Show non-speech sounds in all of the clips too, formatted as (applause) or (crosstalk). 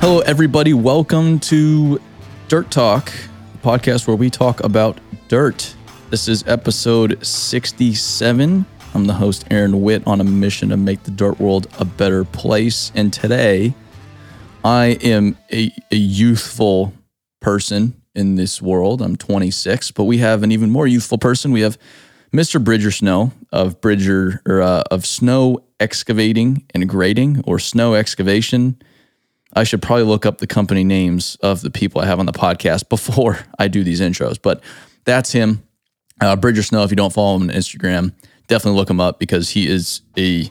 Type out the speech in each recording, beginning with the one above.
Hello, everybody. Welcome to Dirt Talk, podcast where we talk about dirt. This is episode 67. I'm the host, Aaron Witt, on a mission to make the dirt world a better place. And today, I am a, a youthful person in this world. I'm 26, but we have an even more youthful person. We have Mr. Bridger Snow of Bridger or uh, of Snow Excavating and Grading or Snow Excavation. I should probably look up the company names of the people I have on the podcast before I do these intros, but that's him. Uh, Bridger Snow, if you don't follow him on Instagram, definitely look him up because he is a,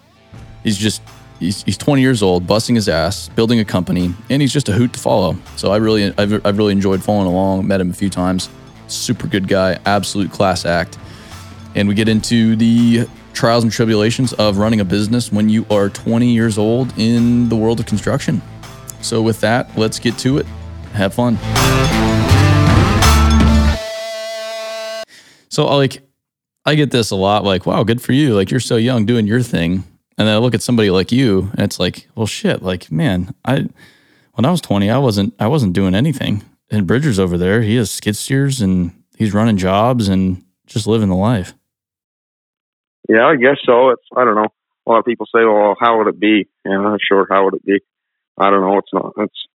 he's just, he's, he's 20 years old, busting his ass, building a company, and he's just a hoot to follow. So I really, I've, I've really enjoyed following along, met him a few times. Super good guy, absolute class act. And we get into the trials and tribulations of running a business when you are 20 years old in the world of construction. So, with that, let's get to it. Have fun. So, like, I get this a lot like, wow, good for you. Like, you're so young doing your thing. And then I look at somebody like you and it's like, well, shit, like, man, I, when I was 20, I wasn't, I wasn't doing anything. And Bridger's over there. He has skid steers and he's running jobs and just living the life. Yeah, I guess so. It's, I don't know. A lot of people say, well, how would it be? Yeah, I'm not sure. How would it be? I don't know. It's not. It's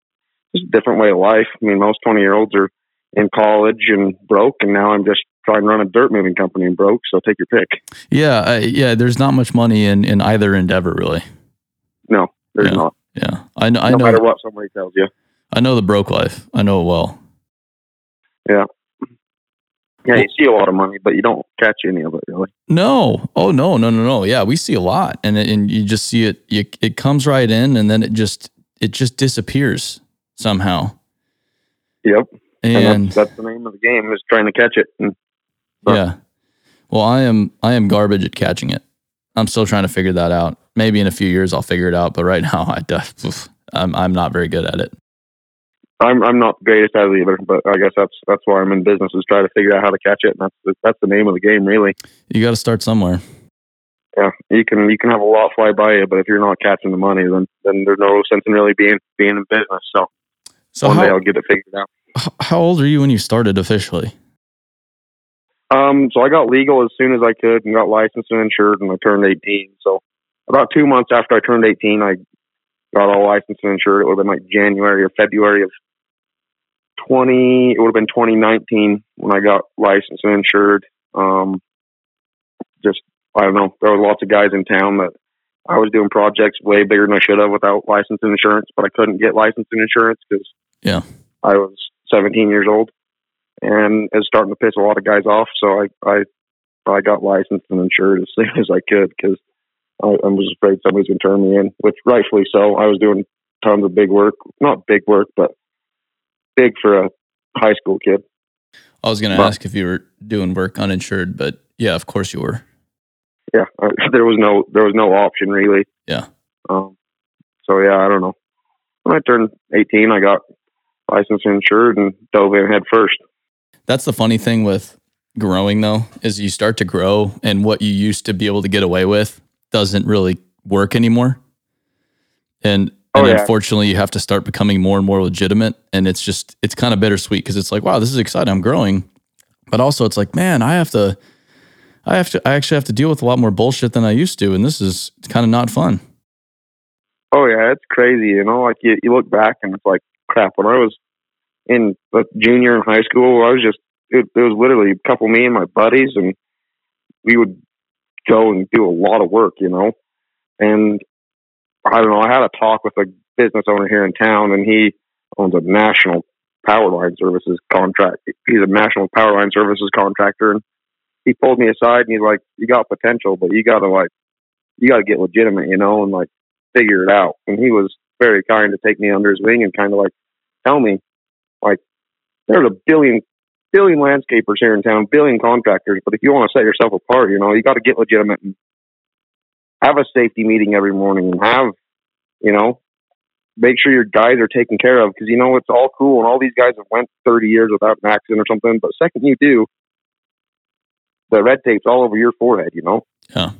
just a different way of life. I mean, most twenty year olds are in college and broke, and now I'm just trying to run a dirt moving company and broke. So take your pick. Yeah, uh, yeah. There's not much money in in either endeavor, really. No, there's yeah. not. Yeah, I know. I no know. matter what somebody tells you. I know the broke life. I know it well. Yeah. Yeah, you see a lot of money, but you don't catch any of it really. No. Oh no, no, no, no. Yeah, we see a lot, and and you just see it. You, it comes right in, and then it just it just disappears somehow. Yep. And, and that's, that's, the name of the game is trying to catch it. And, yeah. Well, I am I am garbage at catching it. I'm still trying to figure that out. Maybe in a few years I'll figure it out, but right (laughs) now I I'm I'm not very good at it. I'm I'm not the greatest at it either, but I guess that's that's why I'm in business is try to figure out how to catch it. And that's that's the name of the game, really. You got to start somewhere. Yeah, you can you can have a lot fly by you, but if you're not catching the money, then then there's no sense in really being being in business. So, so one how, day I'll get it figured out. How old are you when you started officially? Um, so I got legal as soon as I could and got licensed and insured, and I turned 18. So about two months after I turned 18, I got all licensed and insured. It would have been like January or February of 20. It would have been 2019 when I got licensed and insured. Um, just I don't know. There were lots of guys in town that I was doing projects way bigger than I should have without license and insurance, but I couldn't get license and insurance because yeah, I was 17 years old, and it was starting to piss a lot of guys off. So I I I got licensed and insured as (laughs) soon as I could because I, I was afraid somebody's gonna turn me in, which rightfully so. I was doing tons of big work, not big work, but big for a high school kid. I was going to ask if you were doing work uninsured, but yeah, of course you were. Yeah, (laughs) there was no there was no option really. Yeah. Um, so yeah, I don't know. When I turned 18, I got licensed and insured and dove in head first. That's the funny thing with growing though, is you start to grow and what you used to be able to get away with doesn't really work anymore. And and oh, yeah. unfortunately you have to start becoming more and more legitimate and it's just it's kind of bittersweet because it's like wow this is exciting i'm growing but also it's like man i have to I have to I actually have to deal with a lot more bullshit than I used to, and this is kind of not fun. Oh yeah, it's crazy. You know, like you, you look back and it's like crap. When I was in a junior in high school, I was just it, it was literally a couple me and my buddies, and we would go and do a lot of work. You know, and I don't know. I had a talk with a business owner here in town, and he owns a national power line services contract. He's a national power line services contractor, and he pulled me aside and he's like, "You got potential, but you got to like, you got to get legitimate, you know, and like figure it out." And he was very kind to take me under his wing and kind of like tell me, like, there's a billion billion landscapers here in town, billion contractors, but if you want to set yourself apart, you know, you got to get legitimate and have a safety meeting every morning and have, you know, make sure your guys are taken care of because you know it's all cool and all these guys have went 30 years without an accident or something, but second you do, the red tape's all over your forehead, you know. Yeah.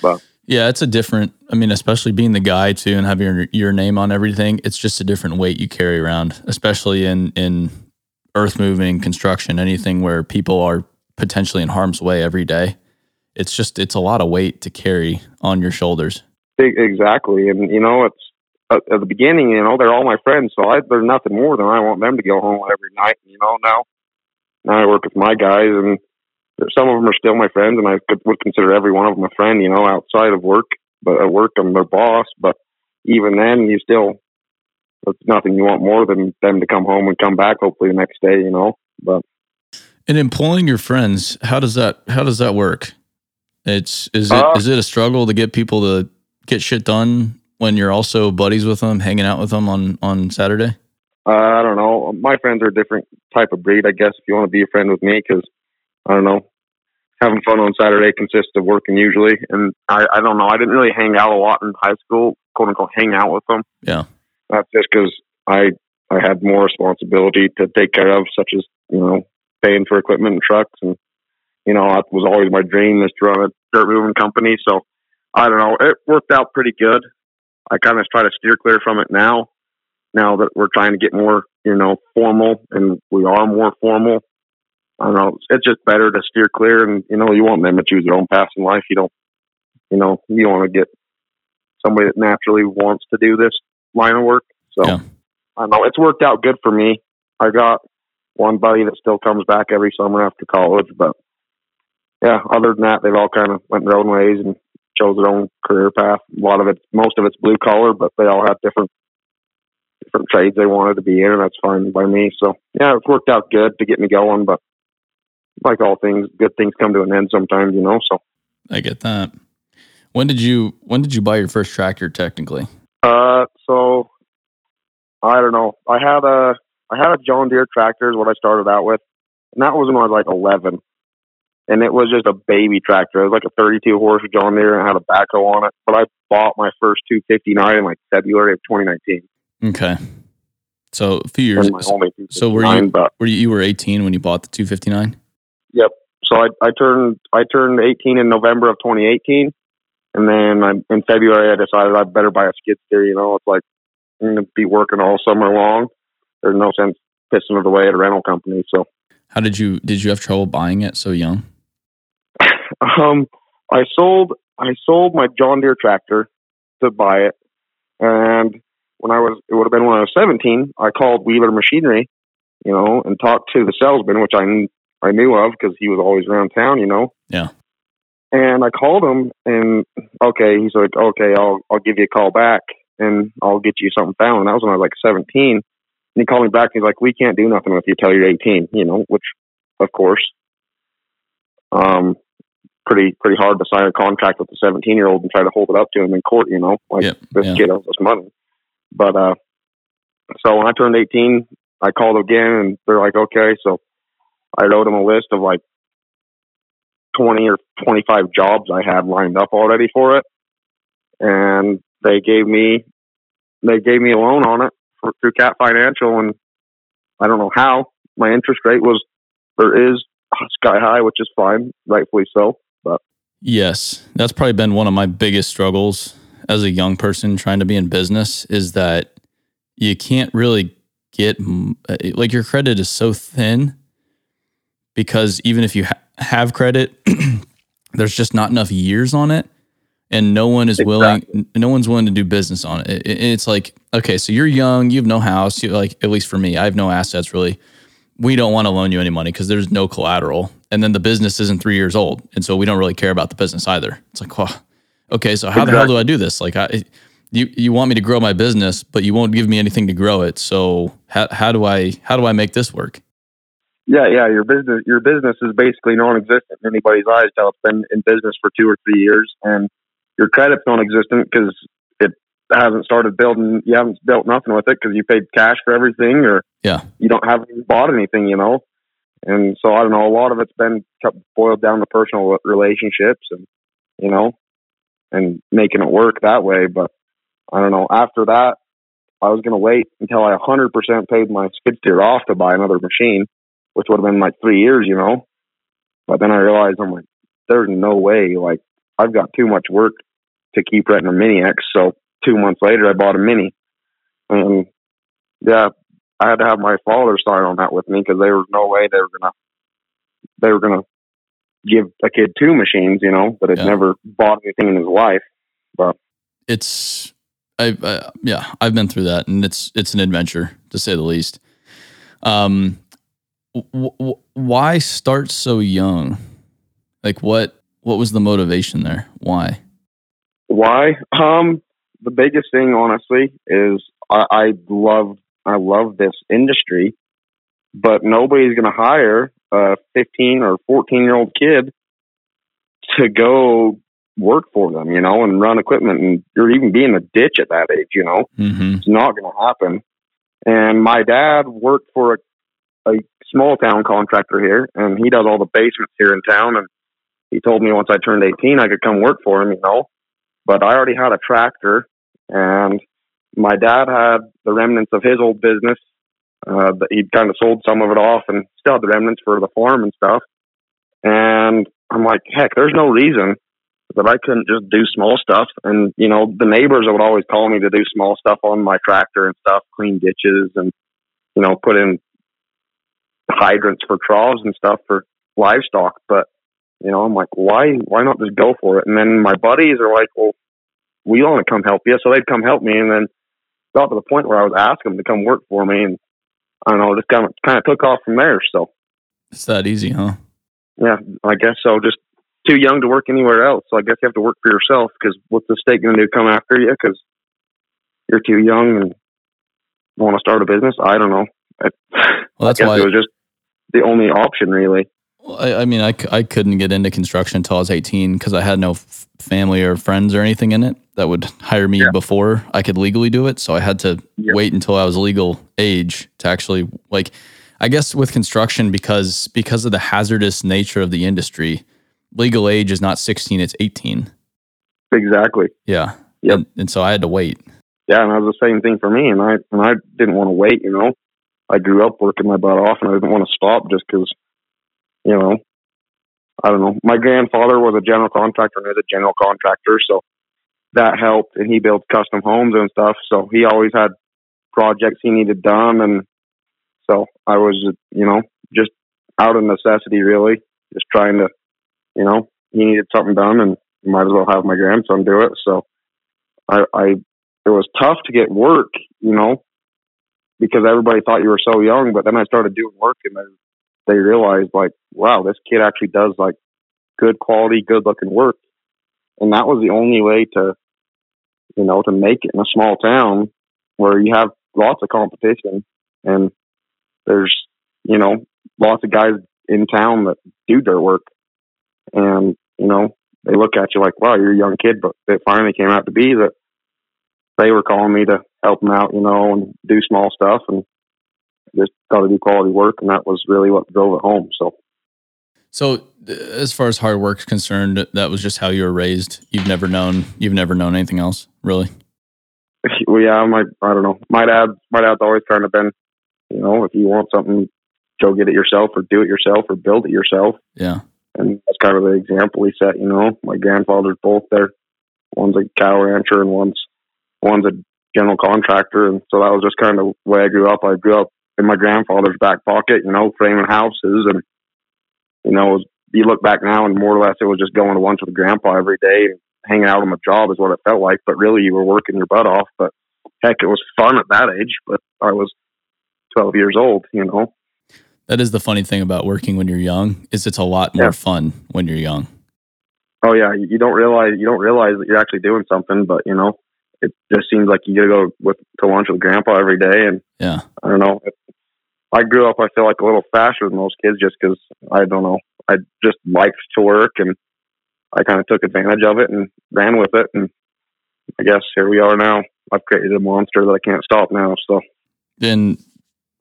But yeah, it's a different. I mean, especially being the guy too and having your, your name on everything. It's just a different weight you carry around, especially in in earth moving construction, anything where people are potentially in harm's way every day. It's just it's a lot of weight to carry on your shoulders. Exactly, and you know it's at, at the beginning. You know they're all my friends, so I, there's nothing more than I want them to go home every night. You know now, now I work with my guys, and some of them are still my friends, and I could, would consider every one of them a friend. You know, outside of work, but at work I'm their boss. But even then, you still there's nothing you want more than them to come home and come back hopefully the next day. You know, but and employing your friends, how does that how does that work? It's is it Uh, is it a struggle to get people to get shit done when you're also buddies with them, hanging out with them on on Saturday? Uh, I don't know. My friends are a different type of breed, I guess. If you want to be a friend with me, because I don't know, having fun on Saturday consists of working usually, and I, I don't know. I didn't really hang out a lot in high school, quote unquote, hang out with them. Yeah. That's just because I I had more responsibility to take care of, such as you know paying for equipment and trucks, and you know that was always my dream is to run a dirt moving company. So I don't know. It worked out pretty good. I kind of try to steer clear from it now. Now that we're trying to get more, you know, formal, and we are more formal. I don't know. It's just better to steer clear, and you know, you want them to choose their own path in life. You don't, you know, you want to get somebody that naturally wants to do this line of work. So Yeah. I don't know. It's worked out good for me. I got one buddy that still comes back every summer after college, but yeah, other than that, they've all kind of went their own ways and chose their own career path. A lot of it, most of it's blue collar, but they all have different different trades they wanted to be in, and that's fine by me. So yeah, it's worked out good to get me going, but like all things, good things come to an end sometimes, you know. So I get that. When did you when did you buy your first tractor technically? Uh, so I don't know. I had a I had a John Deere tractor is what I started out with, and that was when I was like 11, and it was just a baby tractor. It was like a 32 horse John Deere and had a backhoe on it. But I bought my first 259 in like February of 2019. Okay. So a few years. So were you But were you, you were 18 when you bought the 259? so I I turned I turned 18 in November of 2018, and then I, in February I decided I better buy a skid steer. You know, it's like I'm gonna be working all summer long. There's no sense pissing it away at a rental company. So How did you did you have trouble buying it so young? (laughs) um, I sold I sold my John Deere tractor to buy it, and when I was it would have been when I was 17. I called Wheeler Machinery, you know, and talked to the salesman, which I I knew of because he was always around town, you know. Yeah. And I called him, and okay, he's like, okay, I'll I'll give you a call back, and I'll get you something found. And that was when I was like 17. And he called me back. And he's like, we can't do nothing with you till you're 18, you know, which of course, um, pretty pretty hard to sign a contract with a 17 year old and try to hold it up to him in court, you know, like Yep, this yeah. kid owes us money. But uh, so when I turned 18, I called again, and they're like, okay, so I wrote them a list of like 20 or 25 jobs I had lined up already for it. And they gave me, they gave me a loan on it for, through Cat Financial. And I don't know how my interest rate was, or is sky high, which is fine, rightfully so. But Yes, that's probably been one of my biggest struggles as a young person trying to be in business is that you can't really get like your credit is so thin because even if you ha- have credit, (clears throat) there's just not enough years on it, and no one is willing. No one's willing to do business on it. It- It's like okay, so you're young, you have no house. You like at least for me, I have no assets really. We don't want to loan you any money because there's no collateral, and then the business isn't three years old, and so we don't really care about the business either. It's like, well, okay, so how the hell do I do this? Like, I, you you want me to grow my business, but you won't give me anything to grow it. So how how do I how do I make this work? Yeah, yeah. Your business, your business is basically non-existent in anybody's eyes till it's been in business for two or three years, and your credit's non-existent because it hasn't started building. You haven't built nothing with it because you paid cash for everything, or Yeah. you don't have bought anything. You know, and so I don't know. A lot of it's been kept boiled down to personal relationships, and you know, and making it work that way. But I don't know. After that, I was going to wait until I 100% paid my skid steer off to buy another machine which would have been like three years, you know. But then I realized I'm like, there's no way. Like I've got too much work to keep renting a Mini X. So two months later, I bought a Mini, and yeah, I had to have my father sign on that with me because there was no way they were gonna they were gonna give a kid two machines, you know, but had Yeah. never bought anything in his life. But it's I, I yeah I've been through that, and it's it's an adventure to say the least. Um, w- w- why start so young? Like what what was the motivation there? Why? Why? Um, the biggest thing, honestly, is I, I love I love this industry, but nobody's going to hire a 15 or 14 year old kid to go work for them, you know, and run equipment, and or even be in a ditch at that age, you know. Mm-hmm. It's not going to happen. And my dad worked for a, a small town contractor here, and he does all the basements here in town. And he told me once I turned 18, I could come work for him, you know. But I already had a tractor, and my dad had the remnants of his old business. Uh, he'd kind of sold some of it off and still had the remnants for the farm and stuff. And I'm like, heck, there's no reason that I couldn't just do small stuff. And, you know, the neighbors would always call me to do small stuff on my tractor and stuff, clean ditches and, you know, put in hydrants for troughs and stuff for livestock. But, you know, I'm like, why, why not just go for it? And then my buddies are like, well, we want to come help you. So they'd come help me. And then got to the point where I was asking them to come work for me. And I don't know, just kind of, kind of took off from there. So, It's that easy, huh? yeah, I guess so. Just too young to work anywhere else. So I guess you have to work for yourself because what's the state going to do? Come after you because you're too young and want to start a business? I don't know. I, Well, that's why it was just the only option, really. I, I mean, I, I couldn't get into construction until I was 18 because I had no f- family or friends or anything in it that would hire me Yeah. before I could legally do it. So I had to Yeah. wait until I was legal age to actually like. I guess with construction because because of the hazardous nature of the industry, legal age is not 16; it's 18. Exactly. Yeah. Yep. And, and so I had to wait. Yeah, and that was the same thing for me. And I and I didn't want to wait. You know, I grew up working my butt off, and I didn't want to stop just because, you know, I don't know. My grandfather was a general contractor and is a general contractor, so that helped. And he built custom homes and stuff, so he always had projects he needed done. And so I was, you know, just out of necessity, really, just trying to, you know, he needed something done, and might as well have my grandson do it. So I, I it was tough to get work, you know, because everybody thought you were so young. But then I started doing work, and then they realized, like, wow, this kid actually does like good quality, good looking work, and that was the only way to, you know, to make it in a small town where you have lots of competition and there's, you know, lots of guys in town that do dirt work, and you know, they look at you like, wow, you're a young kid, but it finally came out to be that they were calling me to help them out, you know, and do small stuff and just got to do quality work. And that was really what drove it home. So, So uh, as far as hard work's concerned, that was just how you were raised. You've never known you've never known anything else, really. (laughs) well, yeah, my, I don't know. My dad, my dad's always kind of been, you know, if you want something, go get it yourself or do it yourself or build it yourself. Yeah. And that's kind of the example he set, you know. My grandfather's both there. One's a cow rancher and one's, one's a general contractor. And so that was just kind of the way I grew up. I grew up in my grandfather's back pocket, you know, framing houses and, you know, you look back now and more or less it was just going to lunch with grandpa every day and hanging out on the job is what it felt like. But really, you were working your butt off. But heck, it was fun at that age. But I was 12 years old, you know. That is the funny thing about working when you're young is it's a lot more Yeah. fun when you're young. Oh yeah, you don't realize you don't realize that you're actually doing something, but you know, it just seems like you got to go with to lunch with grandpa every day, and Yeah. I don't know. I grew up, I feel like a little faster than most kids, just because I don't know. I just liked to work, and I kind of took advantage of it and ran with it, and I guess here we are now. I've created a monster that I can't stop now. So then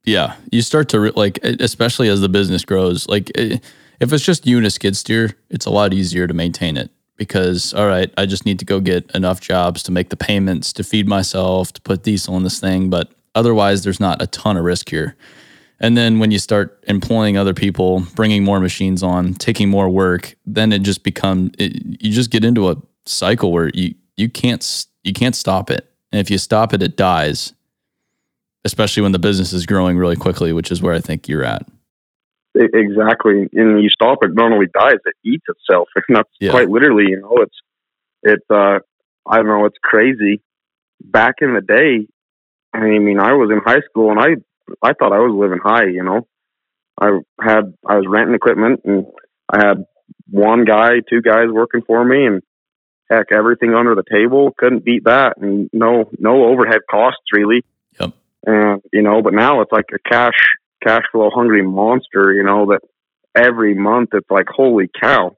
yeah, you start to re- like, especially as the business grows. Like, if it's just you and a skid steer, it's a lot easier to maintain it because, all right, I just need to go get enough jobs to make the payments, to feed myself, to put diesel in this thing. But otherwise, there's not a ton of risk here. And then when you start employing other people, bringing more machines on, taking more work, then it just become it, you just get into a cycle where you you can't you can't stop it. And if you stop it, it dies especially when the business is growing really quickly, which is where I think you're at. Exactly, and you stop it, not only dies, it eats itself, (laughs) and that's Yeah. quite literally. You know, it's it's uh, I don't know, it's crazy. Back in the day, I mean, I was in high school and I I thought I was living high. You know, I had I was renting equipment and I had one guy, two guys working for me, and heck, everything under the table couldn't beat that, and no no overhead costs really. Yep. And you know, but now it's like a cash cash flow hungry monster. You know that every month it's like holy cow.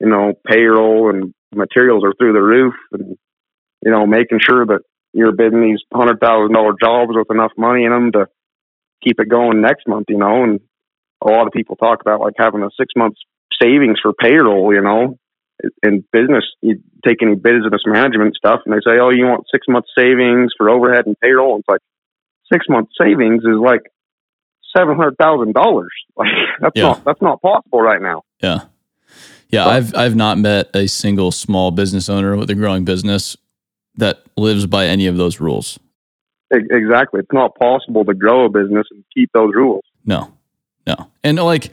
You know, payroll and materials are through the roof, and you know, making sure that you're bidding these hundred thousand dollar jobs with enough money in them to keep it going next month. You know, and a lot of people talk about like having a six months savings for payroll. You know, in business, you take any business management stuff, and they say, "Oh, you want six months savings for overhead and payroll?" It's like six months savings is like seven hundred thousand dollars. (laughs) Like that's Yeah. not that's not possible right now. Yeah. Yeah, But- I've I've not met a single small business owner with a growing business that lives by any of those rules. Exactly, it's not possible to grow a business and keep those rules. No. No. And like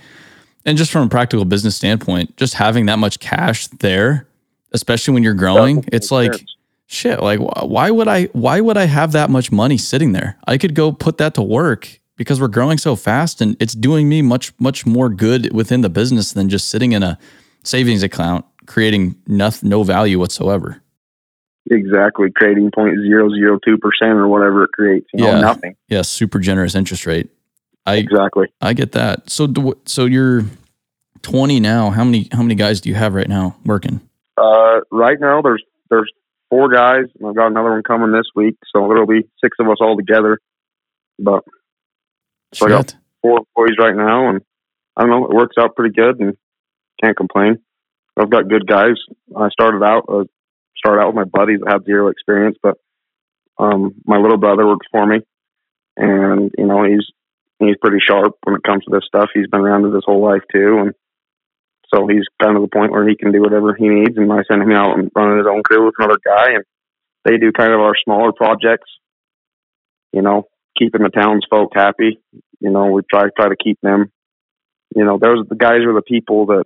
and just from a practical business standpoint, just having that much cash there, especially when you're growing, it's like sense. shit, like why would I why would I have that much money sitting there? I could go put that to work because we're growing so fast and it's doing me much much more good within the business than just sitting in a savings account creating no, no value whatsoever. exactly creating point zero zero two percent or whatever it creates. You know, Yeah. nothing. Yeah, super generous interest rate. I Exactly. I get that. So so you're 20 now. How many how many guys do you have right now working? Uh, right now, there's there's four guys, and I've got another one coming this week, so there'll be six of us all together. But So I got- four employees right now, and I don't know, it works out pretty good, and can't complain. I've got good guys. I started out uh, started out with my buddies that had zero experience, but um, my little brother works for me, and you know he's he's pretty sharp when it comes to this stuff. He's been around it his whole life too, and so he's kind of the point where he can do whatever he needs. And I send him out and running his own crew with another guy, and they do kind of our smaller projects. You know, keeping the townsfolk happy. You know, we try try to keep them. You know, those the guys are the people that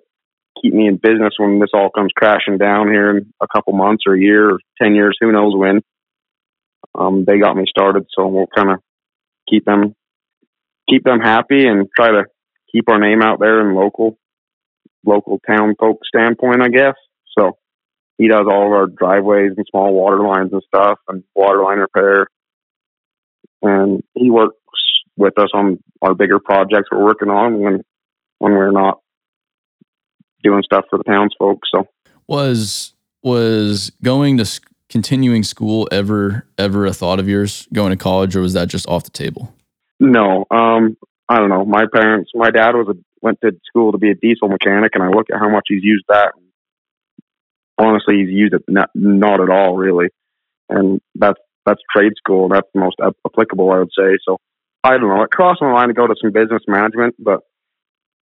keep me in business when this all comes crashing down here in a couple months or a year or ten years, who knows when. Um, they got me started, so we'll kind of keep them keep them happy and try to keep our name out there in local local town folk standpoint, I guess. So he does all of our driveways and small water lines and stuff and water line repair. And he works with us on our bigger projects we're working on when when we're not doing stuff for the townsfolk. So Was was going to continuing school ever ever a thought of yours going to college or was that just off the table? no, um, I don't know. My parents, my dad was a went to school to be a diesel mechanic, and I look at how much he's used that. Honestly, he's used it not, not at all, really. And that's that's trade school. That's the most ap- applicable, I would say. So I don't know. It crossed my mind to go to some business management, but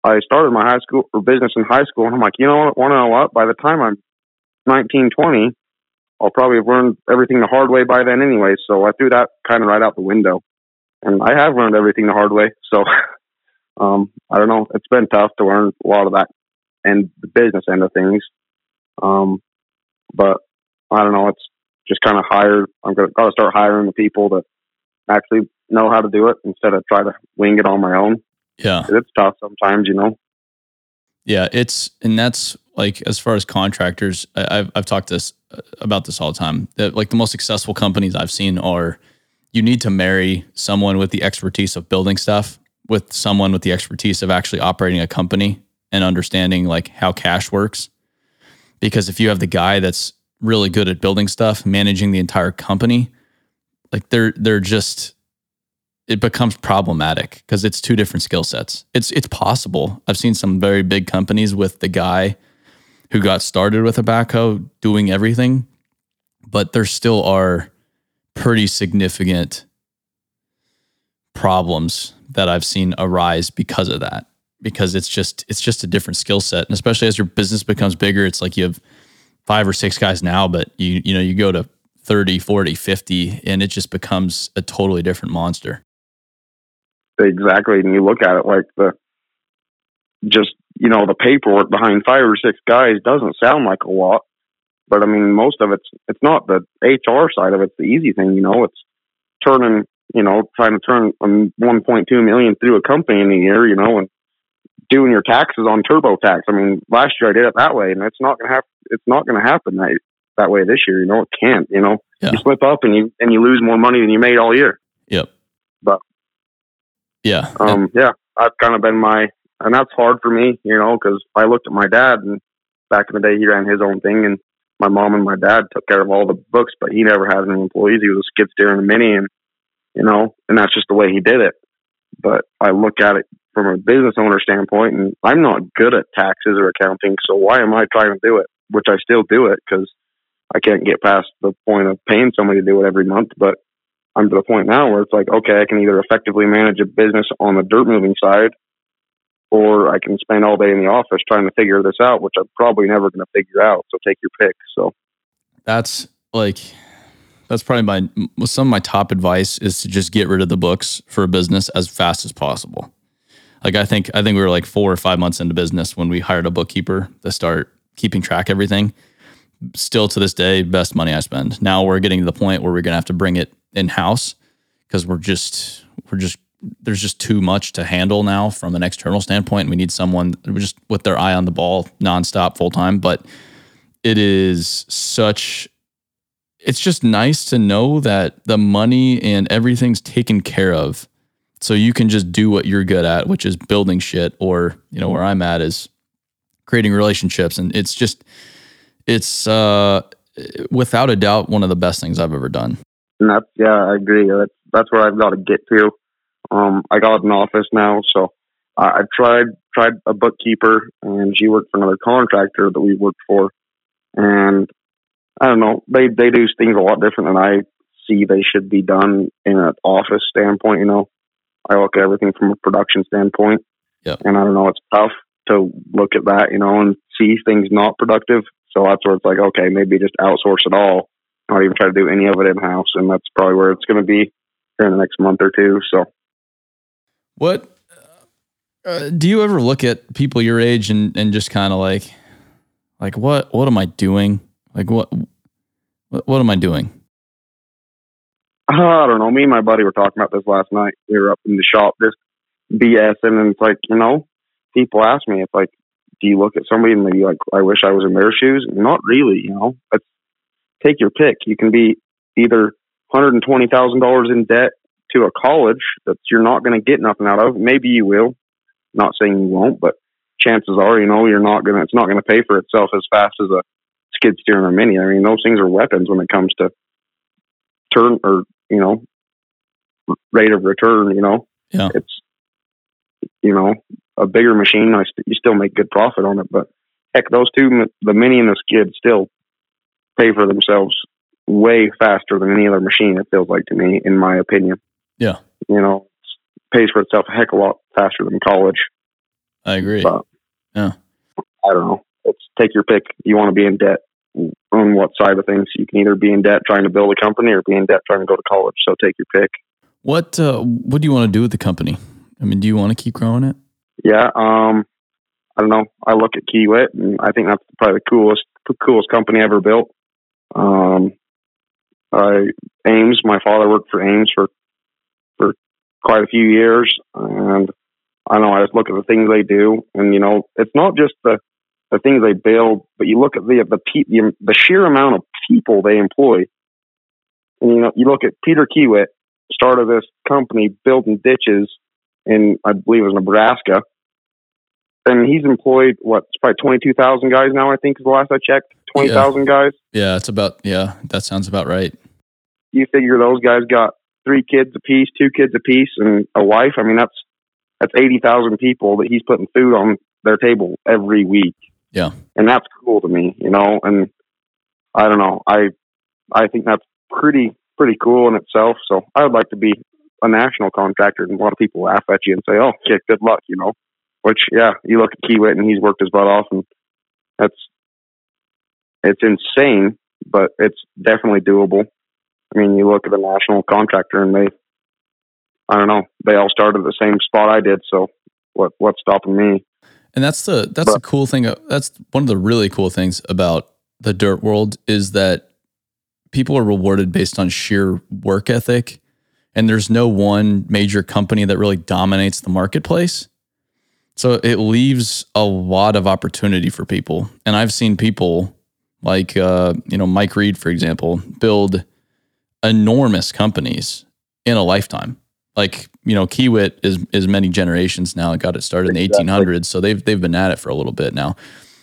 I started my high school or business in high school, and I'm like, you know what? Want to know what? By the time I'm 19, 20, I'll probably have learned everything the hard way by then, anyway. So I threw that kind of right out the window, and I have learned everything the hard way. So (laughs) um, I don't know. It's been tough to learn a lot of that and the business end of things. Um, but I don't know. It's just kind of hire. I'm gonna got to start hiring the people that actually know how to do it instead of try to wing it on my own. Yeah, it's tough sometimes, you know. Yeah, it's and that's like as far as contractors, I, I've I've talked this uh, about this all the time. That like the most successful companies I've seen are you need to marry someone with the expertise of building stuff with someone with the expertise of actually operating a company and understanding like how cash works. Because if you have the guy that's really good at building stuff, managing the entire company, like they're they're just it becomes problematic because it's two different skill sets. It's it's possible. I've seen some very big companies with the guy who got started with a backhoe doing everything, but there still are pretty significant problems that I've seen arise because of that. Because it's just it's just a different skill set, and especially as your business becomes bigger, it's like you have five or six guys now, but you you know you go to 30, 40, 50 and it just becomes a totally different monster. Exactly, and you look at it like the just you know the paperwork behind five or six guys doesn't sound like a lot, but I mean most of it's it's not the HR side of it. It's the easy thing, you know. It's turning you know, trying to turn 1.2 million through a company in a year, you know, and doing your taxes on TurboTax. I mean, last year I did it that way, and it's not gonna happen. It's not gonna happen that that way this year. You know, it can't. You know, yeah. you slip up and you and you lose more money than you made all year. Yep. But yeah, um, yeah, that's kind of been my, and that's hard for me, you know, because I looked at my dad and back in the day he ran his own thing, and my mom and my dad took care of all the books, but he never had any employees. He was a skid steer and a mini, and you know, and that's just the way he did it. But I look at it from a business owner standpoint, and I'm not good at taxes or accounting, so why am I trying to do it? Which I still do it because I can't get past the point of paying somebody to do it every month. But I'm to the point now where it's like, okay, I can either effectively manage a business on the dirt moving side, or I can spend all day in the office trying to figure this out, which I'm probably never going to figure out. So take your pick. So that's like that's probably my some of my top advice is to just get rid of the books for a business as fast as possible. Like I think I think we were like four or five months into business when we hired a bookkeeper to start keeping track of everything. Still to this day, best money I spend. Now we're getting to the point where we're gonna have to bring it in house because we're just we're just there's just too much to handle now from an external standpoint. We need someone just with their eye on the ball nonstop full time. But it is such it's just nice to know that the money and everything's taken care of. So you can just do what you're good at, which is building shit, or, you know, where I'm at is creating relationships. And it's just, it's uh, without a doubt one of the best things I've ever done. And that's, yeah, I agree. That's, that's where I've got to get to. Um, I got an office now, so I, I tried tried a bookkeeper, and she worked for another contractor that we worked for, and I don't know. They they do things a lot different than I see they should be done in an office standpoint. You know, I look at everything from a production standpoint. Yeah. And I don't know. It's tough to look at that, you know, and see things not productive. So that's where it's like, okay, maybe just outsource it all, not even try to do any of it in house, and that's probably where it's going to be here in the next month or two. So, what uh, do you ever look at people your age and and just kind of like, like what what am I doing? Like what what am I doing? I don't know. Me and my buddy were talking about this last night. We were up in the shop just BSing, and it's like you know, people ask me, it's like, do you look at somebody and maybe like, I wish I was in their shoes? Not really. You know, it's, take your pick. You can be either hundred and twenty thousand dollars in debt to a college that you're not going to get nothing out of. Maybe you will. Not saying you won't, but chances are, you know, you're not gonna. It's not going to pay for itself as fast as a skid steer a mini. I mean, those things are weapons when it comes to turn or you know rate of return. You know, yeah. it's you know a bigger machine. I st- you still make good profit on it, but heck, those two, the mini and the skid, still pay for themselves way faster than any other machine. It feels like to me, in my opinion. Yeah, you know, pays for itself a heck of a lot faster than college. I agree. But, yeah, I don't know. It's take your pick. You want to be in debt on what side of things. You can either be in debt trying to build a company or be in debt trying to go to college. So take your pick. What uh, What do you want to do with the company? I mean, do you want to keep growing it? Yeah. Um, I don't know. I look at Kiewit, and I think that's probably the coolest coolest company ever built. Um, I Ames. My father worked for Ames for for quite a few years, and I know I just look at the things they do, and you know, it's not just the the things they build, but you look at the the the, the sheer amount of people they employ. And you know, you look at Peter Kiewit started this company building ditches in I believe it was Nebraska, and he's employed what it's probably twenty two thousand guys now. I think is the last I checked, twenty thousand yeah. guys. Yeah, it's about yeah, that sounds about right. You figure those guys got three kids apiece, two kids apiece, and a wife. I mean, that's that's eighty thousand people that he's putting food on their table every week. Yeah, and that's cool to me, you know. And I don't know, I I think that's pretty pretty cool in itself. So I would like to be a national contractor, and a lot of people laugh at you and say, "Oh, yeah, good luck," you know. Which, yeah, you look at Kiewit, and he's worked his butt off, and that's it's insane, but it's definitely doable. I mean, you look at a national contractor, and they, I don't know, they all started at the same spot I did. So what what's stopping me? And that's the that's but, the cool thing. That's one of the really cool things about the dirt world is that people are rewarded based on sheer work ethic and there's no one major company that really dominates the marketplace. So it leaves a lot of opportunity for people. And I've seen people like uh, you know Mike Reed, for example, build enormous companies in a lifetime. Like you know, Kiewit is is many generations now. It got it started exactly. in the 1800s, so they've they've been at it for a little bit now.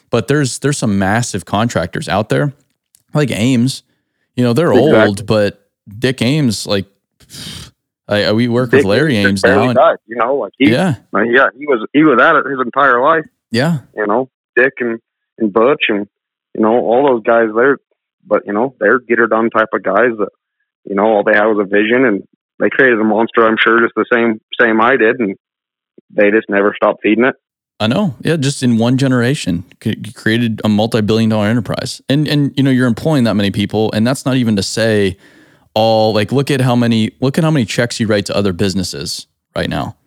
But there's there's some massive contractors out there, like Ames. You know, they're exactly. old, but Dick Ames, like, I, we work Dick with Larry Ames now. And, died, you know, like he, yeah, yeah, he was he was at it his entire life. Yeah, you know, Dick and and Butch and you know all those guys. They're but you know they're get her done type of guys that you know all they had was a vision and they created a monster. I'm sure just the same same I did, and they just never stopped feeding it. I know. Yeah, just in one generation, you created a multi-billion dollar enterprise. And and you know, you're employing that many people and that's not even to say all like look at how many look at how many checks you write to other businesses right now.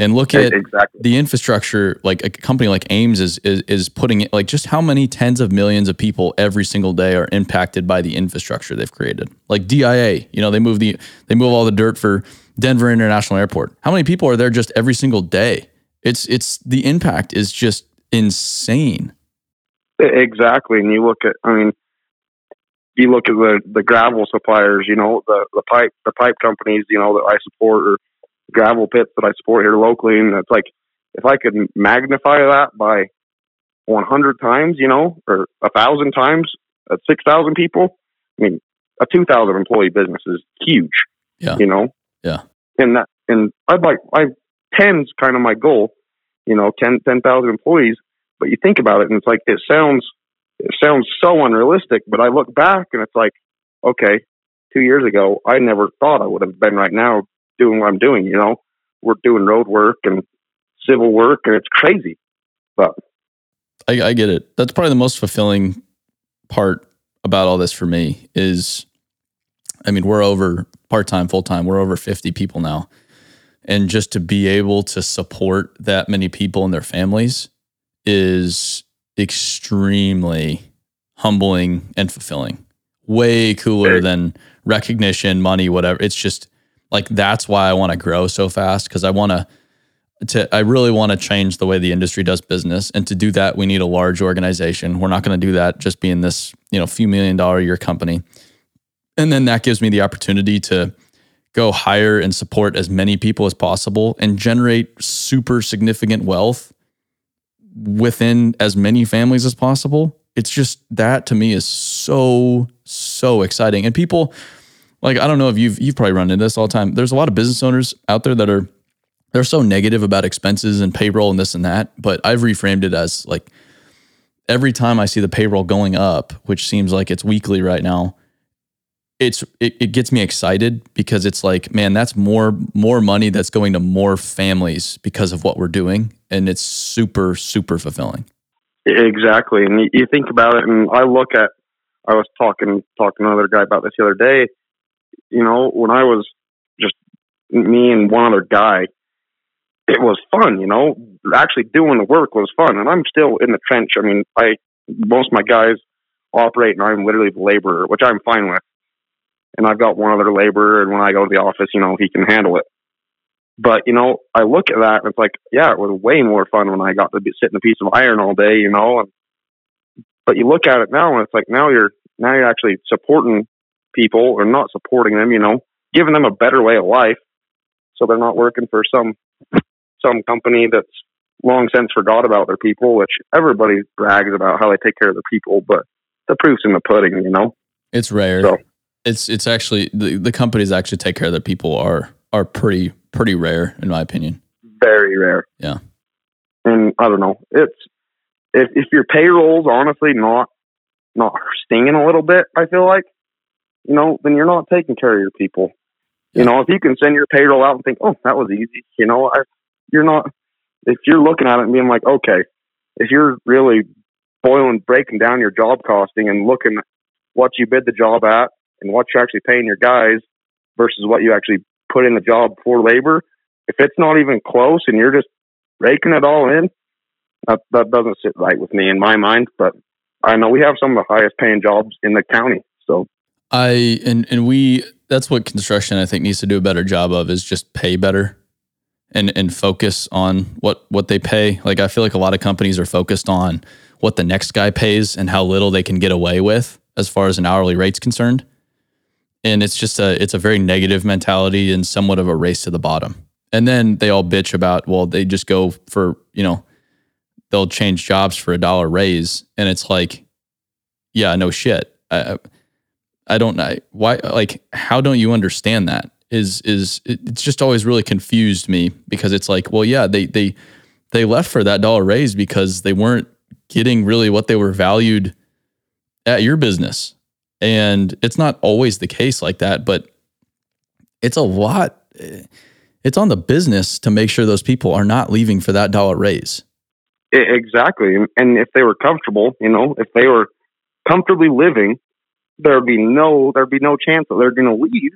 And look at exactly. the infrastructure like a company like Ames is, is is putting it like just how many tens of millions of people every single day are impacted by the infrastructure they've created. Like DIA, you know, they move the they move all the dirt for Denver International Airport. How many people are there just every single day? It's it's the impact is just insane. Exactly, and you look at I mean, you look at the the gravel suppliers, you know, the the pipe the pipe companies, you know, that I support or gravel pits that I support here locally, and it's like if I could magnify that by 100 times, you know, or a thousand times uh, at 6,000 people, I mean, a 2,000 employee business is huge. Yeah. You know. Yeah. And that, and I'd like I ten's kind of my goal, you know, 10 10,000 employees. But you think about it, and it's like it sounds it sounds so unrealistic. But I look back, and it's like, okay, two years ago, I never thought I would have been right now doing what I'm doing. You know, we're doing road work and civil work, and it's crazy. But I, I get it. That's probably the most fulfilling part about all this for me is, I mean, we're over part time, full time. We're over 50 people now and just to be able to support that many people and their families is extremely humbling and fulfilling. Way cooler than recognition, money, whatever. It's just like that's why I want to grow so fast because I want to to I really want to change the way the industry does business and to do that we need a large organization. We're not going to do that just being this, you know, few million dollar a year company. And then that gives me the opportunity to go hire and support as many people as possible and generate super significant wealth within as many families as possible. It's just that to me is so so exciting. And people like I don't know if you've you've probably run into this all the time. There's a lot of business owners out there that are they're so negative about expenses and payroll and this and that, but I've reframed it as like every time I see the payroll going up, which seems like it's weekly right now, it's it, it gets me excited because it's like man that's more more money that's going to more families because of what we're doing and it's super super fulfilling exactly and you think about it and i look at i was talking talking to another guy about this the other day you know when i was just me and one other guy it was fun, you know. Actually doing the work was fun, and I'm still in the trench. I mean, I most of my guys operate, and I'm literally the laborer, which I'm fine with. And I've got one other laborer, and when I go to the office, you know, he can handle it. But you know, I look at that and it's like, yeah, it was way more fun when I got to be sitting a piece of iron all day, you know. And but you look at it now, and it's like now you're now you're actually supporting people or not supporting them, you know, giving them a better way of life, so they're not working for some some company that's long since forgot about their people, which everybody brags about how they take care of their people, but the proof's in the pudding, you know. It's rare. So, it's it's actually the, the companies actually take care of their people are are pretty pretty rare in my opinion. Very rare. Yeah. And I don't know. It's if if your payroll's honestly not not stinging a little bit, I feel like, you know, then you're not taking care of your people. You know, if you can send your payroll out and think, oh, that was easy, you know, I, you're not. If you're looking at it and being like, okay, if you're really boiling, breaking down your job costing and looking what you bid the job at and what you're actually paying your guys versus what you actually put in the job for labor, if it's not even close and you're just raking it all in, that that doesn't sit right with me in my mind. But I know we have some of the highest paying jobs in the county. So I and and we that's what construction I think needs to do a better job of is just pay better and and focus on what what they pay. Like I feel like a lot of companies are focused on what the next guy pays and how little they can get away with as far as an hourly rate's concerned. And it's just a it's a very negative mentality and somewhat of a race to the bottom. And then they all bitch about well they just go for, you know, they'll change jobs for a dollar raise and it's like yeah, no shit. I I don't know why like how don't you understand that? Is is it's just always really confused me because it's like, well yeah, they they they left for that dollar raise because they weren't getting really what they were valued at your business. And it's not always the case like that, but it's a lot. Eh, it's on the business to make sure those people are not leaving for that dollar raise. Exactly. And if they were comfortable, you know, if they were comfortably living, there'd be no there'd be no chance that they're going to leave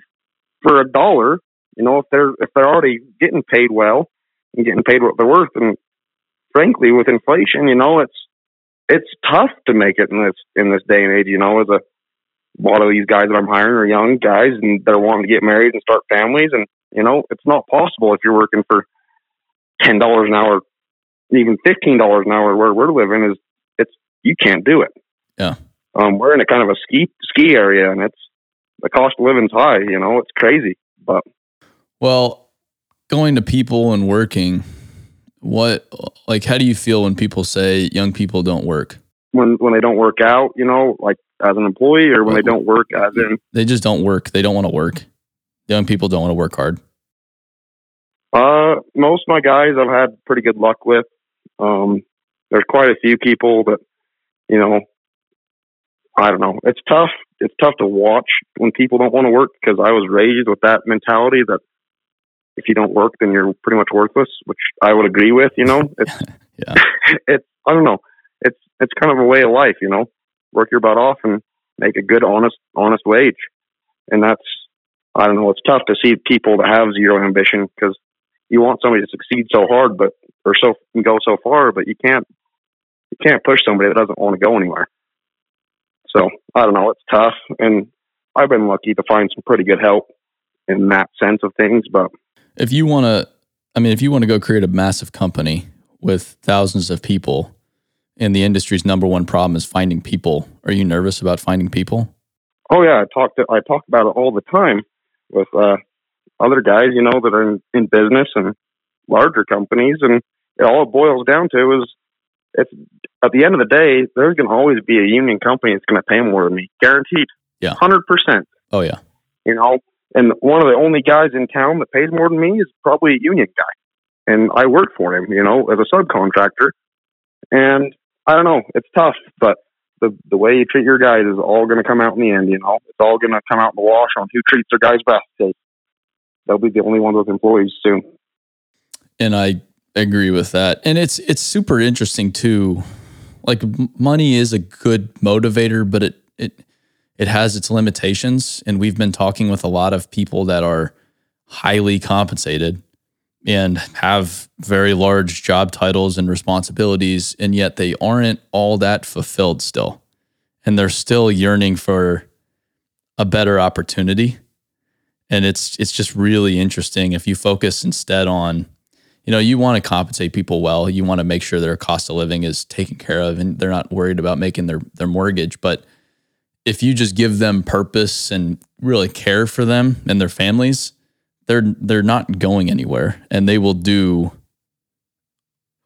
for a dollar. You know, if they're if they're already getting paid well and getting paid what they're worth, and frankly, with inflation, you know, it's it's tough to make it in this in this day and age. You know, as a, a lot of these guys that I'm hiring are young guys and they're wanting to get married and start families, and you know, it's not possible if you're working for ten dollars an hour, even fifteen dollars an hour where we're living is it's you can't do it. Yeah. Um, we're in a kind of a ski ski area, and it's the cost of living's high. You know, it's crazy. But well, going to people and working what like how do you feel when people say young people don't work? When when they don't work out, you know, like as an employee or when they don't work as in they just don't work. They don't want to work. Young people don't want to work hard. Uh most of my guys I've had pretty good luck with. Um there's quite a few people that you know I don't know. It's tough. It's tough to watch when people don't want to work because I was raised with that mentality that if you don't work, then you're pretty much worthless, which I would agree with. You know, (laughs) it's yeah. (laughs) it's I don't know. It's it's kind of a way of life. You know, work your butt off and make a good, honest, honest wage, and that's I don't know. It's tough to see people that have zero ambition because you want somebody to succeed so hard, but or so go so far, but you can't you can't push somebody that doesn't want to go anywhere. So I don't know. It's tough, and I've been lucky to find some pretty good help in that sense of things, but if you want to, I mean, if you want to go create a massive company with thousands of people, and the industry's number one problem is finding people, are you nervous about finding people? Oh yeah, I talk to, I talk about it all the time with uh, other guys, you know, that are in, in business and larger companies, and it all it boils down to is at the end of the day, there's going to always be a union company that's going to pay more than me, guaranteed. Yeah, hundred percent. Oh yeah. You know, and one of the only guys in town that pays more than me is probably a union guy. And I work for him, you know, as a subcontractor. And I don't know, it's tough, but the the way you treat your guys is all going to come out in the end. You know, it's all going to come out in the wash on who treats their guys best. They'll be the only ones with employees soon. And I agree with that. And it's it's super interesting too. Like money is a good motivator, but it it it has its limitations. And we've been talking with a lot of people that are highly compensated and have very large job titles and responsibilities, and yet they aren't all that fulfilled still. And they're still yearning for a better opportunity. And it's it's just really interesting if you focus instead on, you know, you want to compensate people well. You want to make sure their cost of living is taken care of and they're not worried about making their their mortgage. But if you just give them purpose and really care for them and their families, they're they're not going anywhere and they will do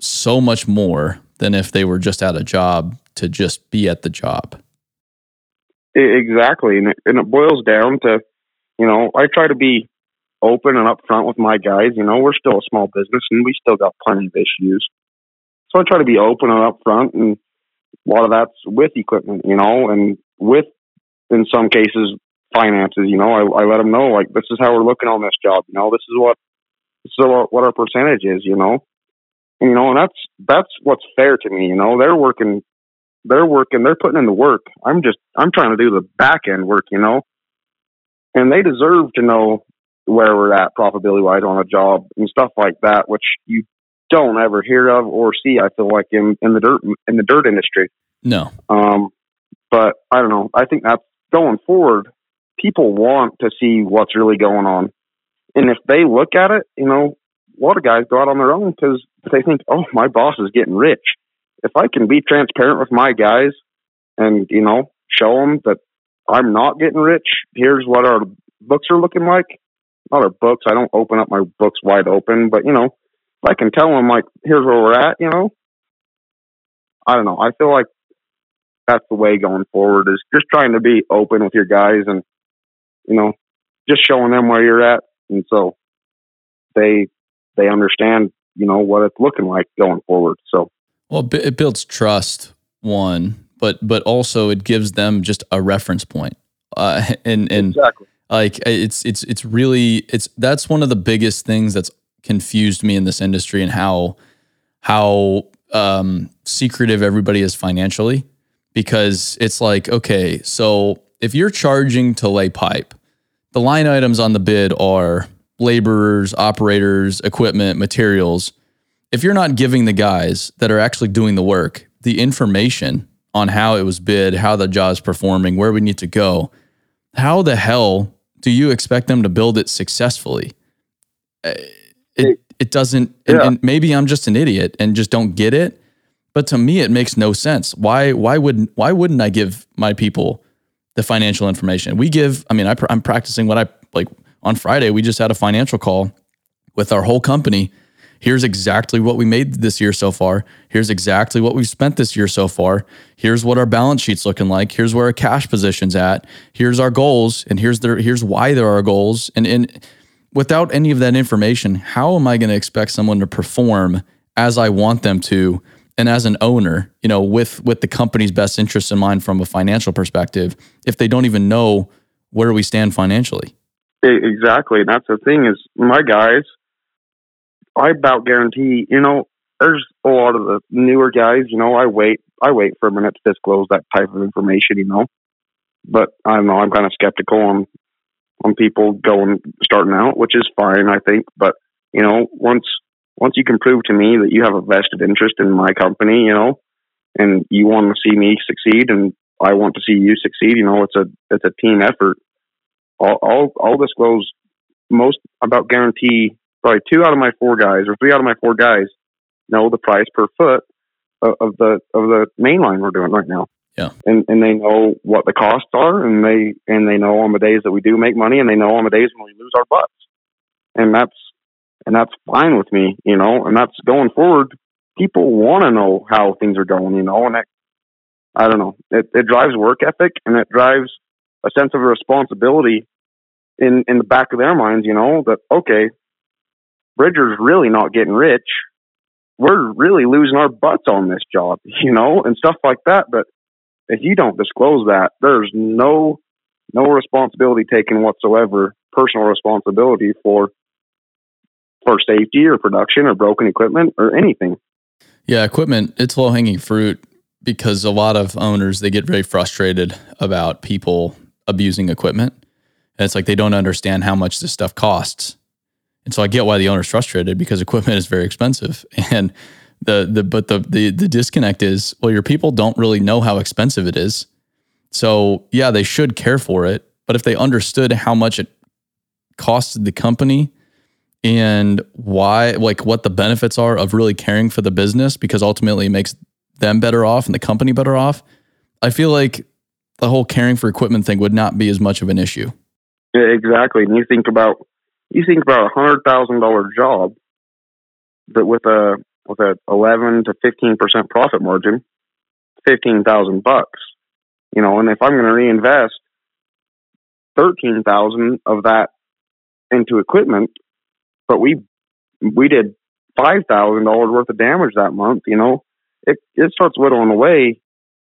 so much more than if they were just at a job to just be at the job. Exactly, and it, and it boils down to, you know, I try to be open and upfront with my guys. You know, we're still a small business and we still got plenty of issues, so I try to be open and upfront, and a lot of that's with equipment, you know, and with in some cases finances. You know, I, I let them know like this is how we're looking on this job. You know, this is what this is what our percentage is. You know, and, you know, and that's that's what's fair to me. You know, they're working, they're working, they're putting in the work. I'm just I'm trying to do the back end work. You know, and they deserve to know where we're at profitability wise on a job and stuff like that, which you don't ever hear of or see. I feel like in in the dirt in the dirt industry. No. Um, but I don't know. I think that's going forward people want to see what's really going on. And if they look at it, you know, a lot of guys go out on their own because they think, oh, my boss is getting rich. If I can be transparent with my guys and, you know, show them that I'm not getting rich, here's what our books are looking like. Not our books. I don't open up my books wide open, but, you know, if I can tell them, like, here's where we're at, you know, I don't know. I feel like that's the way going forward is just trying to be open with your guys and you know, just showing them where you're at, and so they they understand, you know, what it's looking like going forward. So, well, it builds trust one, but but also it gives them just a reference point, uh, (laughs) and and exactly. Like it's it's it's really it's that's one of the biggest things that's confused me in this industry and how how um, secretive everybody is financially because it's like okay so if you're charging to lay pipe, the line items on the bid are laborers, operators, equipment, materials. If you're not giving the guys that are actually doing the work the information on how it was bid, how the job is performing, where we need to go, how the hell do you expect them to build it successfully? Uh, it it doesn't. And, and maybe I'm just an idiot and just don't get it. But to me, it makes no sense. Why why would why wouldn't I give my people the financial information. We give, I mean, I, am practicing what I like on Friday. We just had a financial call with our whole company. Here's exactly what we made this year so far. Here's exactly what we've spent this year so far. Here's what our balance sheet's looking like. Here's where our cash position's at. Here's our goals, and here's their here's why there are goals. And and without any of that information, how am I going to expect someone to perform as I want them to and as an owner, you know, with with the company's best interests in mind from a financial perspective, if they don't even know where we stand financially. Exactly. And that's the thing is my guys, I about guarantee, you know, there's a lot of the newer guys, you know, I wait I wait for a minute to disclose that type of information, you know. But I don't know, I'm kind of skeptical on on people going starting out, which is fine, I think. But, you know, once once you can prove to me that you have a vested interest in my company, you know, and you want to see me succeed and I want to see you succeed, you know, it's a it's a team effort. I'll I'll, I'll disclose most about guarantee probably two out of my four guys or three out of my four guys know the price per foot of, of the of the main line we're doing right now. Yeah. And and they know what the costs are and they and they know on the days that we do make money and they know on the days when we lose our butts. And that's and that's fine with me, you know, and that's going forward. People want to know how things are going, you know, and it, I don't know, it, it drives work ethic and it drives a sense of responsibility in, in the back of their minds, you know, that, okay, Bridger's really not getting rich. We're really losing our butts on this job, (laughs) you know, and stuff like that. But if you don't disclose that, there's no, no responsibility taken whatsoever, personal responsibility for for safety or production or broken equipment or anything. Yeah, equipment, it's low hanging fruit because a lot of owners they get very frustrated about people abusing equipment. And it's like they don't understand how much this stuff costs. And so I get why the owner's frustrated because equipment is very expensive. (laughs) And the the but the the the disconnect is well, your people don't really know how expensive it is. So yeah, they should care for it. But if they understood how much it costed the company and why like what the benefits are of really caring for the business because ultimately it makes them better off and the company better off, I feel like the whole caring for equipment thing would not be as much of an issue. Yeah, exactly. And you think about you think about a hundred thousand dollar job, but with a with a eleven to fifteen percent profit margin, fifteen thousand bucks. You know, and if I'm going to reinvest thirteen thousand of that into equipment, but we we did five thousand dollars worth of damage that month. You know, it it starts whittling away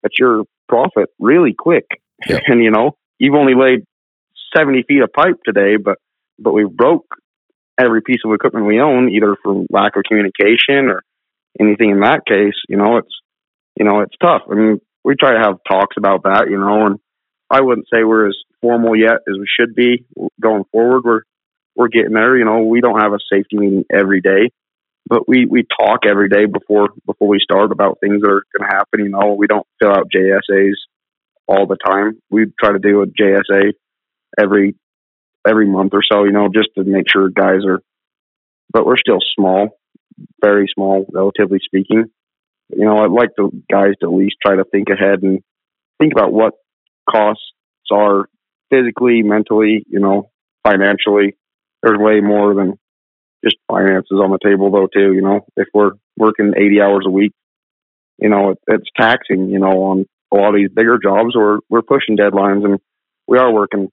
at your profit really quick. Yep. (laughs) And you know, you've only laid seventy feet of pipe today, but but we broke every piece of equipment we own, either from lack of communication or anything in that case. You know, it's you know it's tough. I mean, we try to have talks about that. You know, and I wouldn't say we're as formal yet as we should be going forward. We're we're getting there. You know, we don't have a safety meeting every day, but we we talk every day before before we start about things that are going to happen. You know, we don't fill out JSAs all the time. We try to do a JSA every every month or so. You know, just to make sure guys are. But we're still small, very small, relatively speaking. You know, I'd like the guys to at least try to think ahead and think about what costs are physically, mentally, you know, financially. There's way more than just finances on the table though too, you know. If we're working 80 hours a week, you know, it, it's taxing, you know, on a lot of these bigger jobs or we're pushing deadlines and we are working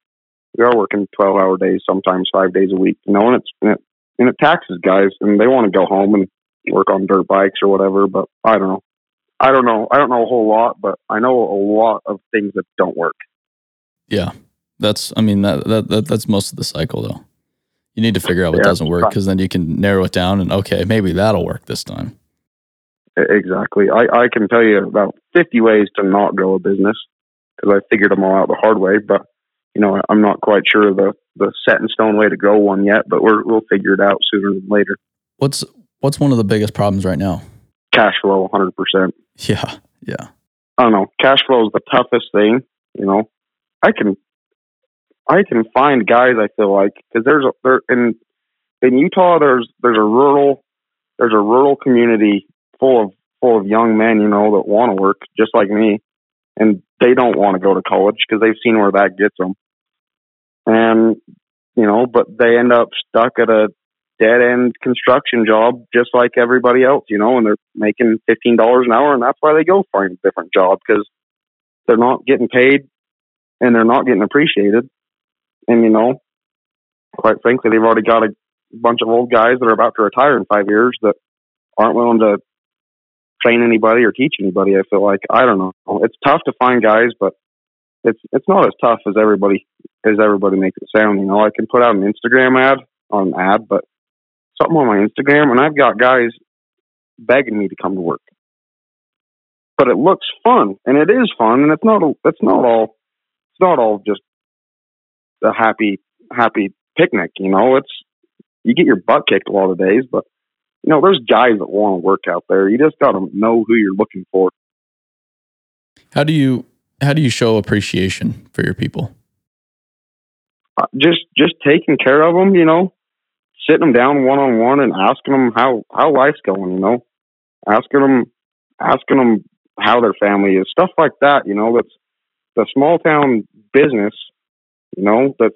we are working 12 hour days, sometimes 5 days a week, you know, and it's and it, and it taxes guys and they want to go home and work on dirt bikes or whatever, but I don't know. I don't know. I don't know a whole lot, but I know a lot of things that don't work. Yeah. That's I mean that, that, that that's most of the cycle though. You need to figure out what Yeah, doesn't work because then you can narrow it down and okay, maybe that'll work this time. Exactly. I, I can tell you about 50 ways to not grow a business because I figured them all out the hard way. But, you know, I'm not quite sure the, the set in stone way to go one yet, but we're, we'll figure it out sooner than later. What's what's one of the biggest problems right now? Cash flow, 100%. Yeah. Yeah. I don't know. Cash flow is the toughest thing. You know, I can, I can find guys. I feel like because there's a there in in Utah. There's there's a rural there's a rural community full of full of young men. You know that want to work just like me, and they don't want to go to college because they've seen where that gets them. And you know, but they end up stuck at a dead end construction job just like everybody else, you know, and they're making fifteen dollars an hour, and that's why they go find a different job because they're not getting paid and they're not getting appreciated. And you know, quite frankly, they've already got a bunch of old guys that are about to retire in five years that aren't willing to train anybody or teach anybody. I feel like I don't know. It's tough to find guys, but it's it's not as tough as everybody as everybody makes it sound. You know, I can put out an Instagram ad on an ad, but something on my Instagram, and I've got guys begging me to come to work. But it looks fun, and it is fun, and it's not. It's not all. It's not all just a happy, happy picnic. You know, it's you get your butt kicked a lot of days, but you know, there's guys that want to work out there. You just got to know who you're looking for. How do you how do you show appreciation for your people? Uh, Just, just taking care of them. You know, sitting them down one on one and asking them how how life's going. You know, asking them, asking them how their family is, stuff like that. You know, that's the small town business. You know, that's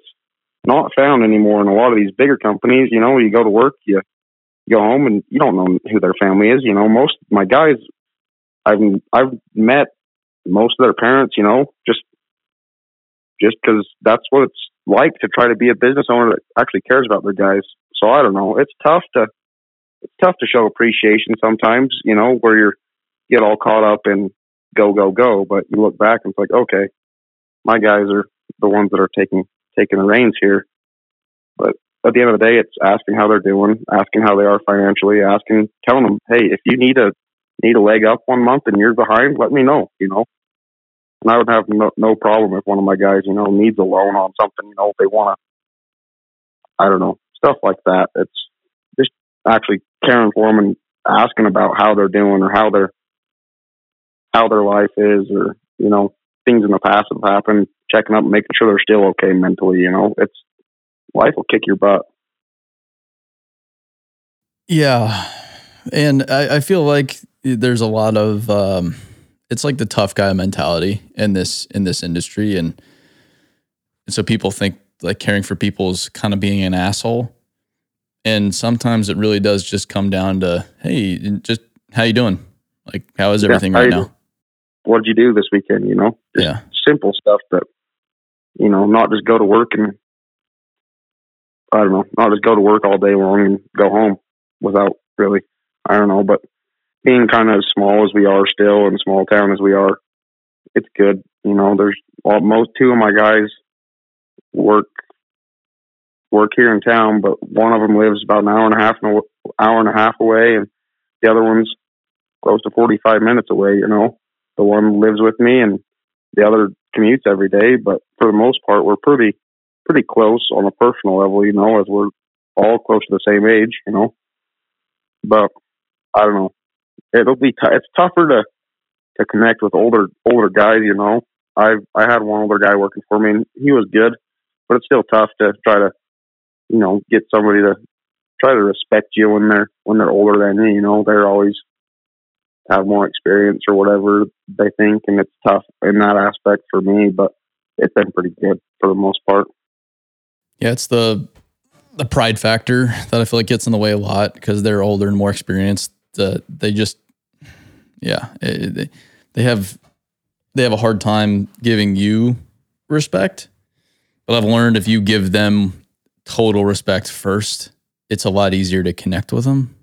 not found anymore in a lot of these bigger companies. You know, you go to work, you, go home, and you don't know who their family is. You know, most of my guys, I've I've met most of their parents. You know, just just because that's what it's like to try to be a business owner that actually cares about their guys. So I don't know. It's tough to it's tough to show appreciation sometimes. You know, where you're get all caught up in go go go, but you look back and it's like, okay, my guys are the ones that are taking taking the reins here. But at the end of the day, it's asking how they're doing, asking how they are financially, asking, telling them, hey, if you need a need a leg up one month and you're behind, let me know. You know, and I would have no, no problem if one of my guys, you know, needs a loan on something. You know, if they want to, I don't know, stuff like that. It's just actually caring for them and asking about how they're doing or how their how their life is, or you know things in the past have happened, checking up, making sure they're still okay mentally. You know, it's life will kick your butt. Yeah, and I, I feel like there's a lot of um, it's like the tough guy mentality in this in this industry, and, and so people think like caring for people is kind of being an asshole, and sometimes it really does just come down to hey, just how you doing? Like how is everything yeah, right now? What did you do this weekend? You know, just yeah, simple stuff that you know, not just go to work and I don't know, not just go to work all day long and go home without really, I don't know, but being kind of small as we are still and small town as we are, it's good. You know, there's all, most two of my guys work work here in town, but one of them lives about an hour and a half an hour and a half away, and the other one's close to 45 minutes away. You know, the one lives with me, and the other commutes every day. But for the most part, we're pretty pretty close on a personal level. You know, as we're all close to the same age. You know, but I don't know. It'll be t- it's tougher to to connect with older older guys. You know, I I had one older guy working for me, and he was good, but it's still tough to try to you know get somebody to try to respect you when they're when they're older than you. You know, they're always have more experience or whatever they think, and it's tough in that aspect for me. But it's been pretty good for the most part. Yeah, it's the the pride factor that I feel like gets in the way a lot because they're older and more experienced. They just, yeah, it, they, they have they have a hard time giving you respect. But I've learned if you give them total respect first, it's a lot easier to connect with them.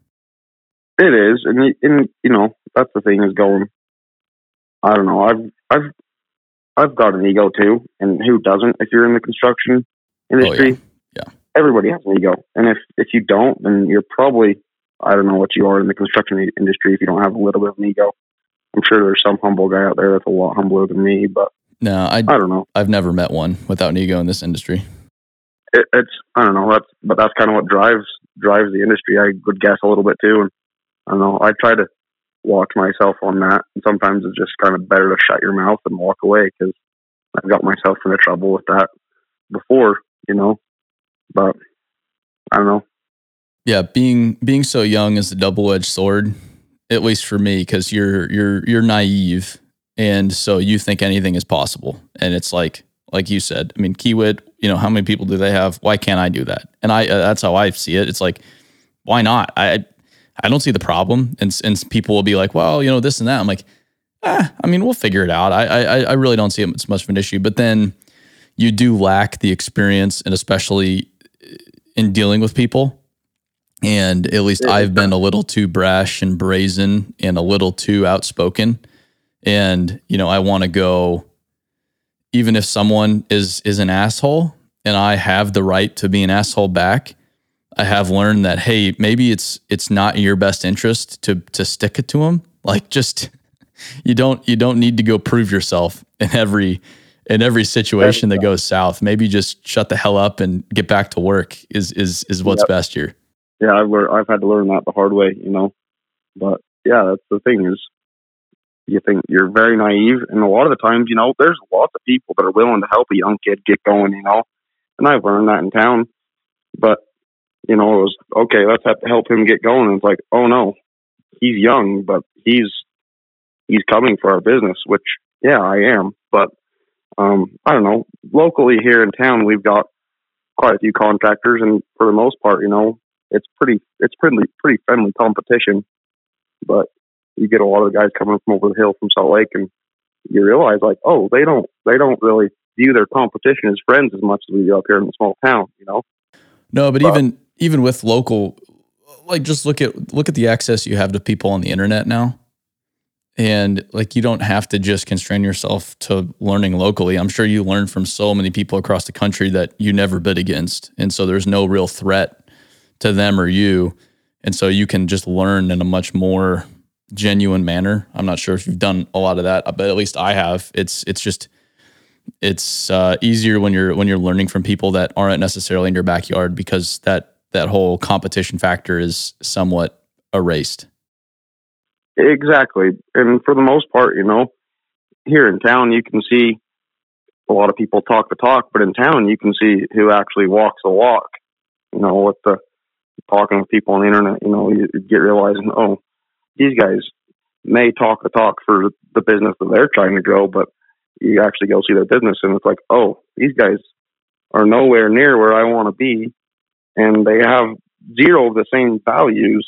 It is, and and you know that's the thing is going. I don't know. I've I've I've got an ego too, and who doesn't? If you're in the construction industry, oh, yeah. yeah, everybody has an ego, and if if you don't, then you're probably I don't know what you are in the construction industry if you don't have a little bit of an ego. I'm sure there's some humble guy out there that's a lot humbler than me, but no, I, I don't know. I've never met one without an ego in this industry. It, it's I don't know. That's but that's kind of what drives drives the industry. I would guess a little bit too, and I don't know. I try to watch myself on that, and sometimes it's just kind of better to shut your mouth and walk away because I've got myself into trouble with that before, you know. But I don't know. Yeah, being being so young is a double edged sword, at least for me, because you're you're you're naive, and so you think anything is possible, and it's like like you said. I mean, Kiewit, you know, how many people do they have? Why can't I do that? And I uh, that's how I see it. It's like, why not? I I don't see the problem, and and people will be like, well, you know, this and that. I'm like, ah, I mean, we'll figure it out. I I I really don't see it as much of an issue, but then you do lack the experience, and especially in dealing with people and at least I've been a little too brash and brazen and a little too outspoken. And, you know, I want to go, even if someone is is an asshole and I have the right to be an asshole back, I have learned that, hey, maybe it's it's not in your best interest to to stick it to them. Like just (laughs) you don't you don't need to go prove yourself in every in every situation that goes south. Maybe just shut the hell up and get back to work is is is what's yep. best here yeah, I've learned, I've had to learn that the hard way, you know. But yeah, that's the thing is, you think you're very naive, and a lot of the times, you know, there's lots of people that are willing to help a young kid get going, you know. And I've learned that in town, but you know, it was okay. Let's have to help him get going. And it's like, oh no, he's young, but he's he's coming for our business, which yeah, I am. But um, I don't know. Locally here in town, we've got quite a few contractors, and for the most part, you know, it's pretty it's pretty pretty friendly competition. But you get a lot of the guys coming from over the hill from Salt Lake, and you realize like, oh, they don't they don't really view their competition as friends as much as we do up here in the small town, you know. No, but, but even even with local, like just look at look at the access you have to people on the internet now and like you don't have to just constrain yourself to learning locally i'm sure you learn from so many people across the country that you never bid against and so there's no real threat to them or you. And so you can just learn in a much more genuine manner. I'm not sure if you've done a lot of that, but at least I have. It's it's just it's uh, easier when you're when you're learning from people that aren't necessarily in your backyard because that that whole competition factor is somewhat erased. Exactly. And for the most part, you know, here in town, you can see a lot of people talk the talk, but in town, you can see who actually walks the walk. You know, with the talking with people on the internet, you know, you get realizing, oh, these guys may talk the talk for the business that they're trying to grow, but you actually go see their business and it's like, oh, these guys are nowhere near where I want to be. And they have zero of the same values,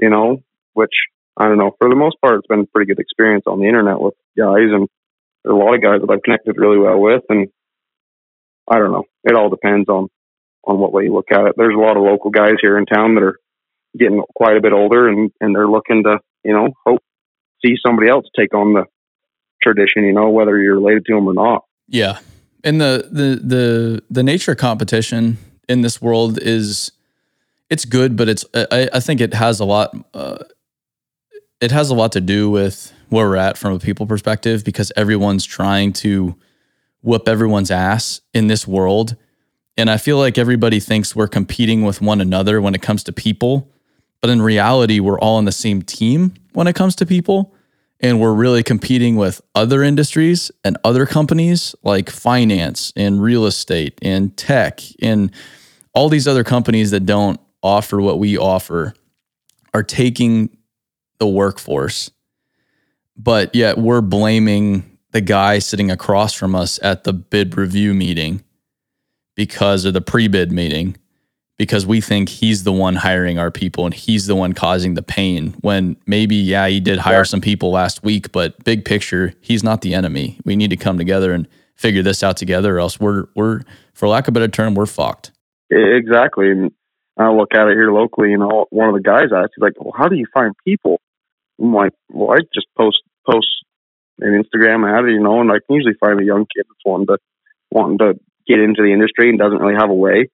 you know, which I don't know. For the most part, it's been a pretty good experience on the internet with guys, and there's a lot of guys that I've connected really well with. And I don't know. It all depends on on what way you look at it. There's a lot of local guys here in town that are getting quite a bit older, and and they're looking to you know hope see somebody else take on the tradition. You know, whether you're related to them or not. Yeah, and the the the the nature of competition in this world is it's good, but it's I, I think it has a lot. Uh, it has a lot to do with where we're at from a people perspective because everyone's trying to whoop everyone's ass in this world. And I feel like everybody thinks we're competing with one another when it comes to people. But in reality, we're all on the same team when it comes to people. And we're really competing with other industries and other companies like finance and real estate and tech and all these other companies that don't offer what we offer are taking the workforce, but yet we're blaming the guy sitting across from us at the bid review meeting because of the pre bid meeting, because we think he's the one hiring our people and he's the one causing the pain. When maybe, yeah, he did hire some people last week, but big picture, he's not the enemy. We need to come together and figure this out together, or else we're, we're, for lack of a better term, we're fucked. Exactly. And I look at it here locally, you know, one of the guys asked, he's like, well, how do you find people? I'm like, well, I just post post an Instagram ad, you know, and I can usually find a young kid that's wanting to wanting to get into the industry and doesn't really have a way.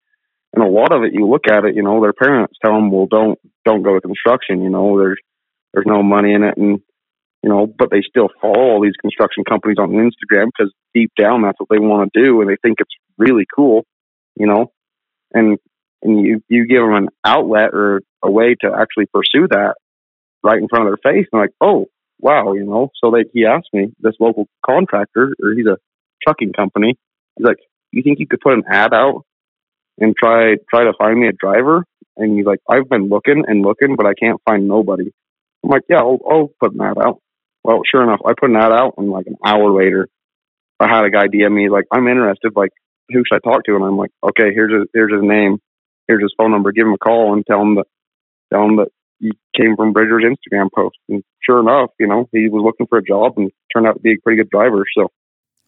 And a lot of it, you look at it, you know, their parents tell them, well, don't don't go to construction. You know, there's there's no money in it, and you know, but they still follow all these construction companies on Instagram because deep down that's what they want to do, and they think it's really cool, you know. And and you you give them an outlet or a way to actually pursue that, right in front of their face. And like, oh, wow, you know. So they, he asked me, this local contractor, or he's a trucking company. He's like, you think you could put an ad out and try try to find me a driver? And he's like, I've been looking and looking, but I can't find nobody. I'm like, yeah, I'll, I'll put an ad out. Well, sure enough, I put an ad out, and like an hour later, I had a guy DM me like, I'm interested. Like, who should I talk to? And I'm like, okay, here's his, here's his name, here's his phone number. Give him a call and tell him that tell him that he came from Bridger's Instagram post. And sure enough, you know, he was looking for a job and turned out to be a pretty good driver. So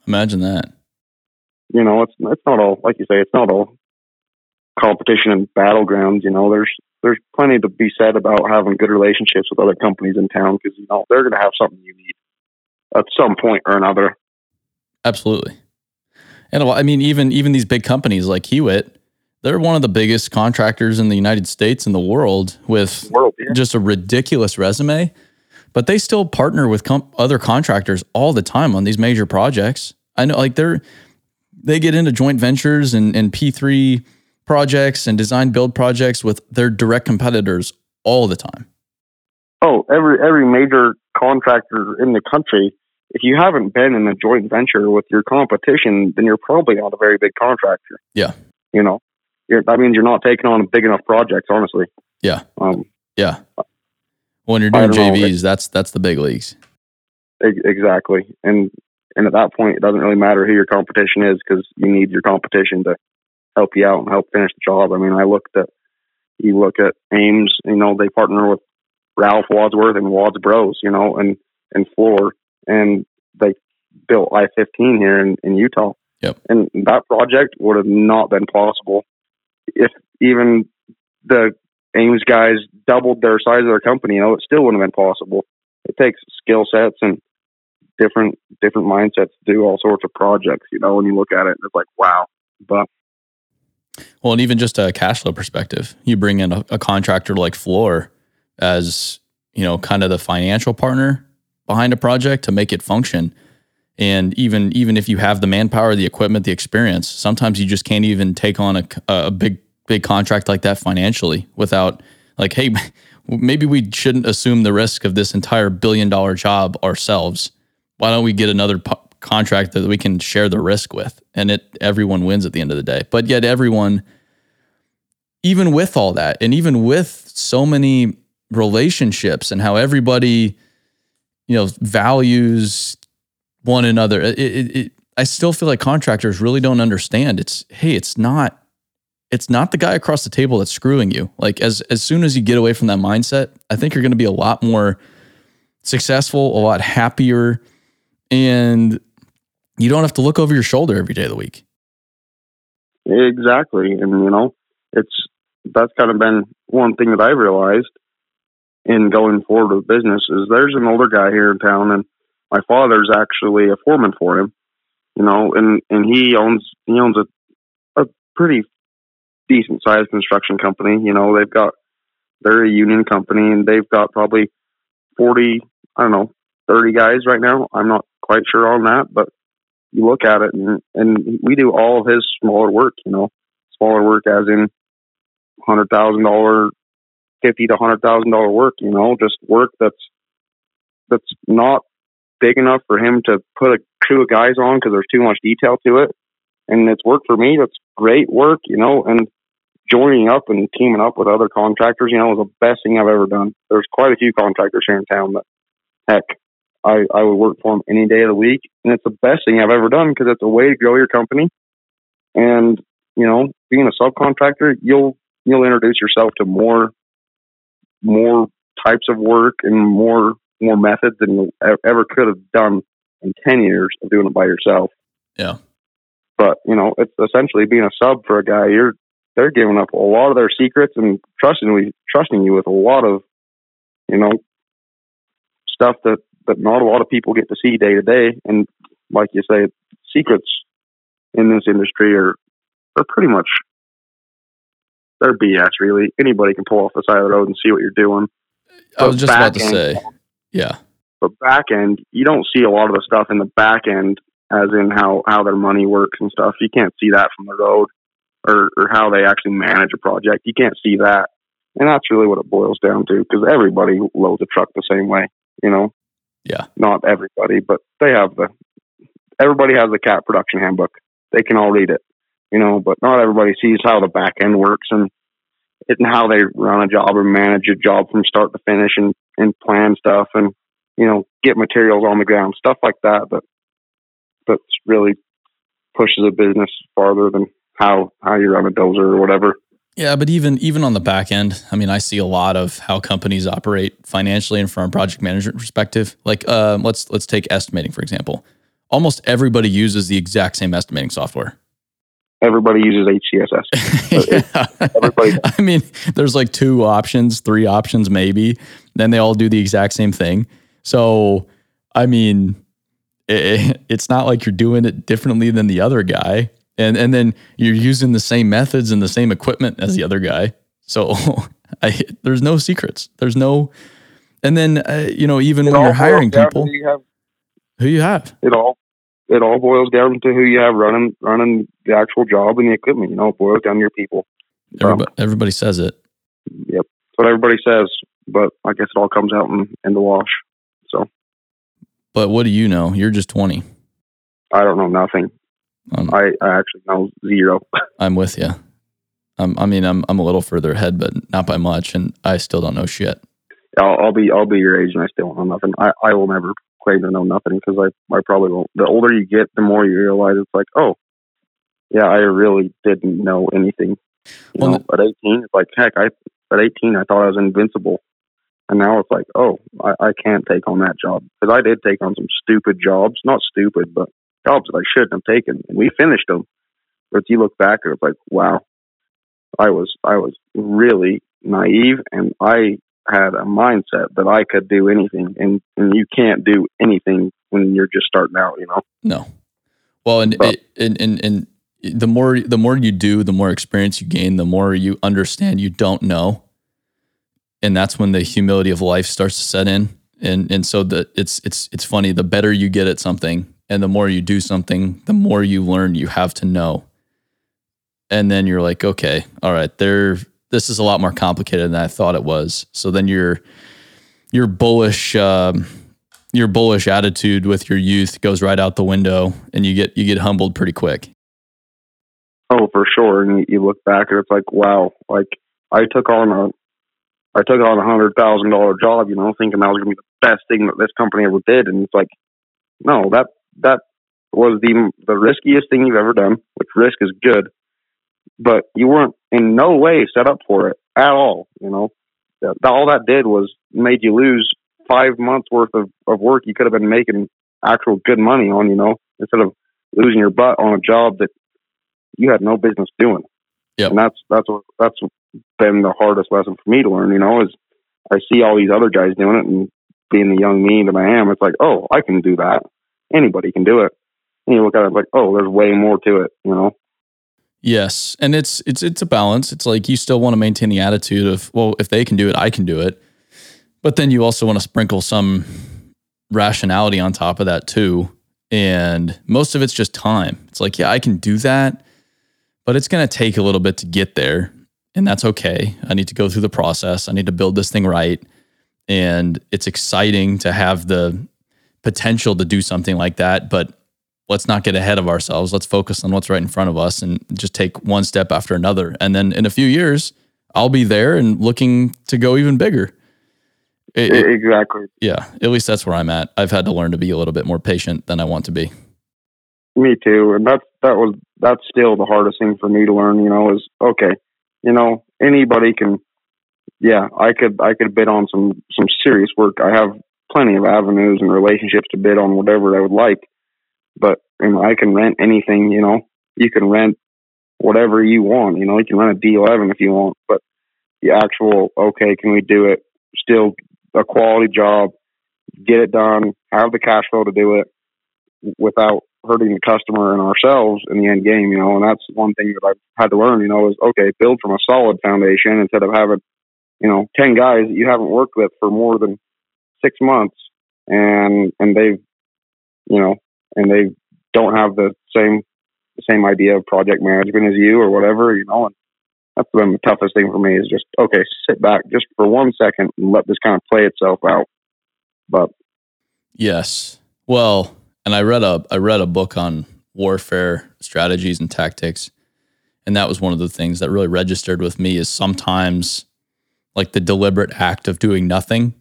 imagine that. You know, it's it's not all like you say, it's not all competition and battlegrounds. You know, there's there's plenty to be said about having good relationships with other companies in town because you know they're going to have something you need at some point or another. Absolutely, and I mean, even even these big companies like Kiewit, they're one of the biggest contractors in the United States and the world with world, yeah. just a ridiculous resume. But they still partner with com- other contractors all the time on these major projects. I know, like they're they get into joint ventures and, and P three projects and design build projects with their direct competitors all the time. Oh, every every major contractor in the country. If you haven't been in a joint venture with your competition, then you're probably not a very big contractor. Yeah. You know, that means you're not taking on big enough projects, honestly. Yeah. Um, yeah. When you're doing JVs, know, that's that's the big leagues. Exactly, and and at that point, it doesn't really matter who your competition is because you need your competition to help you out and help finish the job. I mean, I looked at you look at Ames, you know, they partner with Ralph Wadsworth and Wads Bros, you know, and and Fluor, and they built I fifteen here in, in Utah. Yep. And that project would have not been possible if even the Ames guys doubled their size of their company, you know, it still wouldn't have been possible. It takes skill sets and different different mindsets to do all sorts of projects. You know, when you look at it, it's like wow. But well, and even just a cash flow perspective, you bring in a, a contractor like Fluor as you know, kind of the financial partner behind a project to make it function. And even even if you have the manpower, the equipment, the experience, sometimes you just can't even take on a, a big big contract like that financially without like, hey, (laughs) maybe we shouldn't assume the risk of this entire billion dollar job ourselves. Why don't we get another contract that we can share the risk with? And it everyone wins at the end of the day. But yet everyone, even with all that, and even with so many relationships and how everybody, you know, values one another, it, it, it I still feel like contractors really don't understand. It's hey, it's not it's not the guy across the table that's screwing you. Like as as soon as you get away from that mindset, I think you're going to be a lot more successful, a lot happier, and you don't have to look over your shoulder every day of the week. Exactly, and you know, it's that's kind of been one thing that I realized in going forward with business is there's an older guy here in town, and my father's actually a foreman for him. You know, and and he owns he owns a a pretty decent sized construction company. You know, they've got they're a union company and they've got probably forty, I don't know, thirty guys right now. I'm not quite sure on that, but you look at it and and we do all of his smaller work. You know, smaller work as in hundred thousand dollar, fifty to hundred thousand dollar work. You know, just work that's that's not big enough for him to put a crew of guys on because there's too much detail to it. And it's worked for me. That's great work, you know. And joining up and teaming up with other contractors, you know, was the best thing I've ever done. There's quite a few contractors here in town that, heck, I, I would work for them any day of the week. And it's the best thing I've ever done because it's a way to grow your company. And, you know, being a subcontractor, you'll, you'll introduce yourself to more, more types of work and more, more methods than you ever could have done in 10 years of doing it by yourself. Yeah. But, you know, it's essentially being a sub for a guy. You're, they're giving up a lot of their secrets and trusting we trusting you with a lot of you know stuff that that not a lot of people get to see day to day and like you say secrets in this industry are are pretty much they're BS really anybody can pull off the side of the road and see what you're doing I was just about to end, say yeah but back end you don't see a lot of the stuff in the back end as in how how their money works and stuff you can't see that from the road or, or how they actually manage a project. You can't see that. And that's really what it boils down to because everybody loads a truck the same way, you know? Yeah. Not everybody, but they have the, everybody has the cat production handbook. They can all read it, you know, but not everybody sees how the back end works and, and how they run a job or manage a job from start to finish and, and plan stuff and, you know, get materials on the ground, stuff like that. That that's really pushes a business farther than how how you run a dozer or whatever. Yeah, but even even on the back end, I mean, I see a lot of how companies operate financially and from a project management perspective. Like, uh, let's let's take estimating for example. Almost everybody uses the exact same estimating software. Everybody uses HCSS. (laughs) yeah. Everybody. (laughs) I mean, there's like two options, three options, maybe. Then they all do the exact same thing. So, I mean, it, it's not like you're doing it differently than the other guy and and then you're using the same methods and the same equipment as the other guy. So (laughs) I, there's no secrets. There's no, and then uh, you know even it when you're hiring people, you have, who you have. It all it all boils down to who you have running running the actual job and the equipment. You know, it boils down to your people. Everybody, um, everybody says it. Yep, that's what everybody says. But I guess it all comes out in, in the wash. So. But what do you know? You're just twenty. I don't know nothing. Um, I, I actually know zero. (laughs) I'm with you. Um, I mean, I'm I'm a little further ahead, but not by much, and I still don't know shit. I'll, I'll be I'll be your age, and I still don't know nothing. I, I will never claim to know nothing because I I probably won't. The older you get, the more you realize it's like, oh, yeah, I really didn't know anything. You well, know, at 18, it's like heck. I at 18, I thought I was invincible, and now it's like, oh, I, I can't take on that job because I did take on some stupid jobs. Not stupid, but jobs that I shouldn't have taken, and we finished them. But if you look back, it's like, wow, I was I was really naive, and I had a mindset that I could do anything, and and you can't do anything when you're just starting out, you know. No. Well, and but, and, and and the more the more you do, the more experience you gain, the more you understand you don't know, and that's when the humility of life starts to set in. And and so the it's it's it's funny. The better you get at something, and the more you do something, the more you learn you have to know. And then you're like, okay, all right, there. This is a lot more complicated than I thought it was. So then your your bullish um, your bullish attitude with your youth goes right out the window, and you get you get humbled pretty quick. Oh, for sure. And you look back and it's like, wow, like I took on a I took on a hundred thousand dollar job, you know, thinking that was gonna be the best thing that this company ever did, and it's like, no, that that was the the riskiest thing you've ever done. Which risk is good, but you weren't in no way set up for it at all. You know, all that did was made you lose five months worth of, of work you could have been making actual good money on. You know, instead of losing your butt on a job that you had no business doing. Yep. And that's that's what that's been the hardest lesson for me to learn. You know, is I see all these other guys doing it, and being the young me that I am, it's like, oh, I can do that. Anybody can do it. And you look at it like, oh, there's way more to it. You know. Yes, and it's it's it's a balance. It's like you still want to maintain the attitude of, well, if they can do it, I can do it. But then you also want to sprinkle some rationality on top of that too. And most of it's just time. It's like, yeah, I can do that, but it's going to take a little bit to get there. And that's okay. I need to go through the process. I need to build this thing right. And it's exciting to have the potential to do something like that. But let's not get ahead of ourselves. Let's focus on what's right in front of us and just take one step after another. And then in a few years, I'll be there and looking to go even bigger. It, it, exactly. Yeah. At least that's where I'm at. I've had to learn to be a little bit more patient than I want to be. Me too. And that's, that was, that's still the hardest thing for me to learn, you know, is okay, you know, anybody can, yeah, I could, I could bid on some, some serious work. I have plenty of avenues and relationships to bid on whatever I would like but you know, I can rent anything. You know, you can rent whatever you want. You know, you can rent a D11 if you want, but the actual okay, can we do it? Still a quality job, get it done, have the cash flow to do it without hurting the customer and ourselves in the end game. You know, and that's one thing that I've had to learn. You know, is okay, build from a solid foundation instead of having you know ten guys that you haven't worked with for more than six months and and they've you know and they don't have the same the same idea of project management as you or whatever, you know. And that's been the toughest thing for me is just okay, sit back just for one second and let this kind of play itself out. But yes, well, and I read a I read a book on warfare strategies and tactics, and that was one of the things that really registered with me. Is sometimes like the deliberate act of doing nothing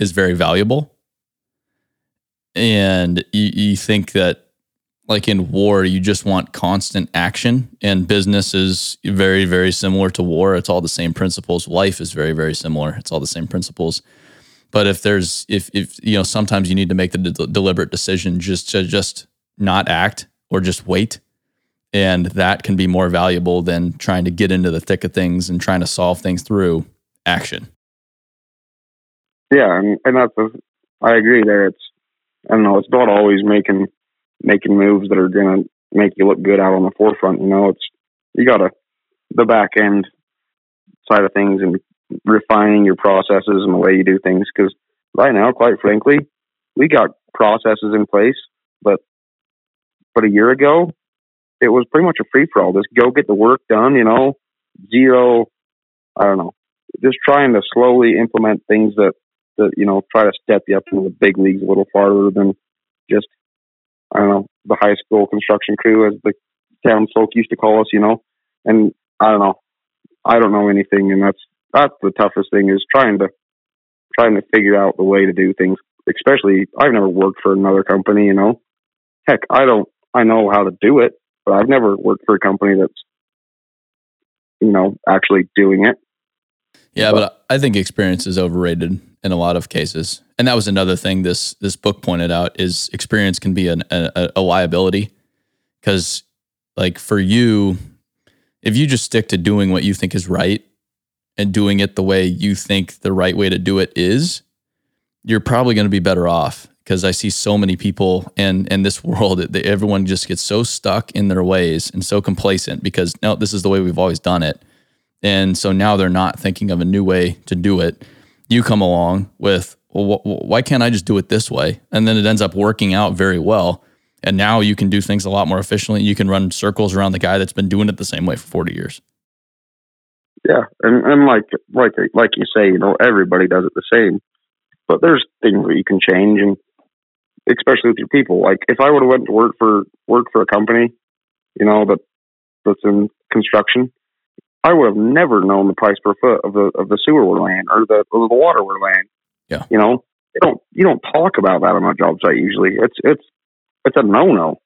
is very valuable. And you, you think that like in war you just want constant action and business is very very similar to war. It's all the same principles. Life is very very similar. It's all the same principles. But if there's if if you know sometimes you need to make the de- deliberate decision just to just not act or just wait. And that can be more valuable than trying to get into the thick of things and trying to solve things through action yeah and, and that's a, i agree there it's I don't know. It's not always making making moves that are to make you look good out on the forefront. You know, it's you got to the back end side of things and refining your processes and the way you do things. Because right now, quite frankly, we got processes in place, but but a year ago, it was pretty much a free for all. Just go get the work done. You know, zero. I don't know. Just trying to slowly implement things that to you know try to step you up into the big leagues a little farther than just I don't know the high school construction crew as the town townsfolk used to call us, you know. And I don't know, I don't know anything, and that's that's the toughest thing is trying to trying to figure out the way to do things. Especially, I've never worked for another company, you know. Heck, I don't. I know how to do it, but I've never worked for a company that's you know actually doing it. Yeah, but, but I think experience is overrated in a lot of cases. And that was another thing this this book pointed out is experience can be an, a, a liability because like for you, if you just stick to doing what you think is right and doing it the way you think the right way to do it is, you're probably going to be better off because I see so many people in in this (laughs) world that everyone just gets so stuck in their ways and so complacent because no, this is the way we've always done it. And so now they're not thinking of a new way to do it you come along with, well, wh- why can't I just do it this way? And then it ends up working out very well. And now you can do things a lot more efficiently. You can run circles around the guy that's been doing it the same way for 40 years. Yeah, and and like like like you say, you know, everybody does it the same, but there's things that you can change, and especially with your people. Like if I would have went to work for work for a company, you know, that that's in construction, I would have never known the price per foot of the of the sewer we're laying or the or the water we're laying. Yeah, you know, you don't you don't talk about that on a job site usually. It's it's it's a no no,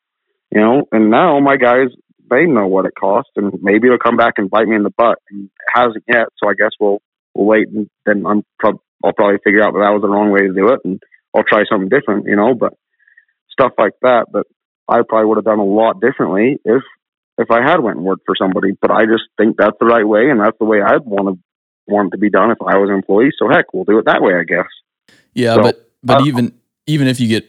you know. And now my guys they know what it costs, and maybe it'll come back and bite me in the butt. And it hasn't yet, so I guess we'll we'll wait, and then I'm prob- I'll probably figure out that that was the wrong way to do it, and I'll try something different, you know. But stuff like that that I probably would have done a lot differently if if I had went and worked for somebody. But I just think that's the right way, and that's the way I'd want to want it to be done if I was an employee. So heck, we'll do it that way, I guess. Yeah, so, but but uh, even even if you get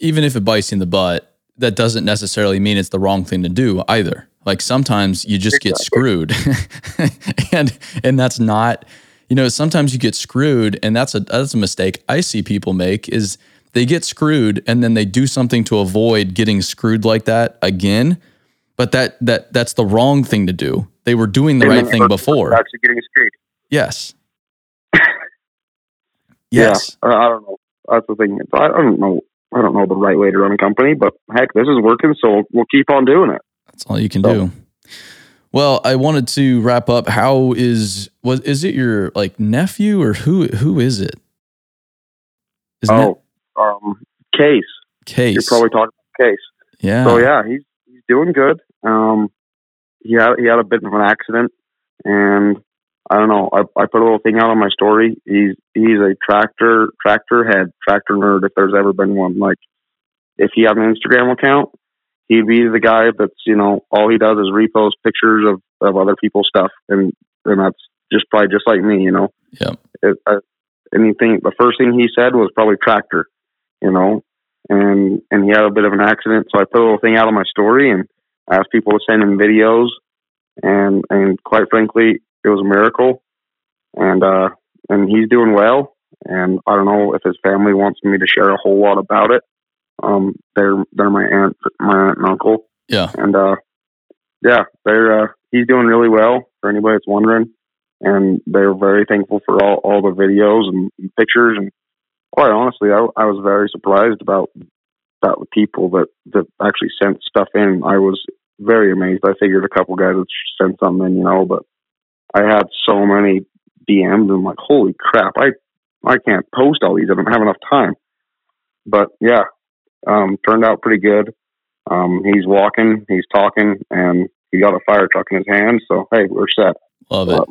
even if it bites you in the butt, that doesn't necessarily mean it's the wrong thing to do either. Like sometimes you just get screwed. (laughs) and and that's not you know, sometimes you get screwed and that's a that's a mistake I see people make is they get screwed and then they do something to avoid getting screwed like that again. But that that that's the wrong thing to do. They were doing the and right thing before. Actually getting screwed. Yes. (laughs) yes. Yeah, I don't know. That's the thing. I don't know I don't know the right way to run a company, but heck, this is working, so we'll keep on doing it. That's all you can so. do. Well, I wanted to wrap up. How is was is it your like nephew or who who is it? Isn't oh, it? um, Case. Case. You're probably talking about Case. Yeah. So yeah, he's he's doing good. Um, he had he had a bit of an accident, and I don't know. I, I put a little thing out on my story. He's he's a tractor tractor head tractor nerd. If there's ever been one, like if he had an Instagram account, he'd be the guy that's you know all he does is repost pictures of of other people's stuff, and and that's just probably just like me, you know. Yeah. It, I, anything. The first thing he said was probably tractor, you know, and and he had a bit of an accident, so I put a little thing out on my story and asked people to send him videos, and and quite frankly, it was a miracle, and uh, and he's doing well. And I don't know if his family wants me to share a whole lot about it. Um, they're they're my aunt, my aunt and uncle. Yeah, and uh, yeah, they're uh, he's doing really well. For anybody that's wondering, and they're very thankful for all all the videos and pictures. And quite honestly, I, I was very surprised about about the people that that actually sent stuff in. I was very amazed. I figured a couple guys would send something you know, but I had so many DMs and I'm like, holy crap, I I can't post all these. I don't have enough time. But yeah, um, turned out pretty good. Um, he's walking, he's talking, and he got a fire truck in his hand. So hey, we're set. Love it. Uh,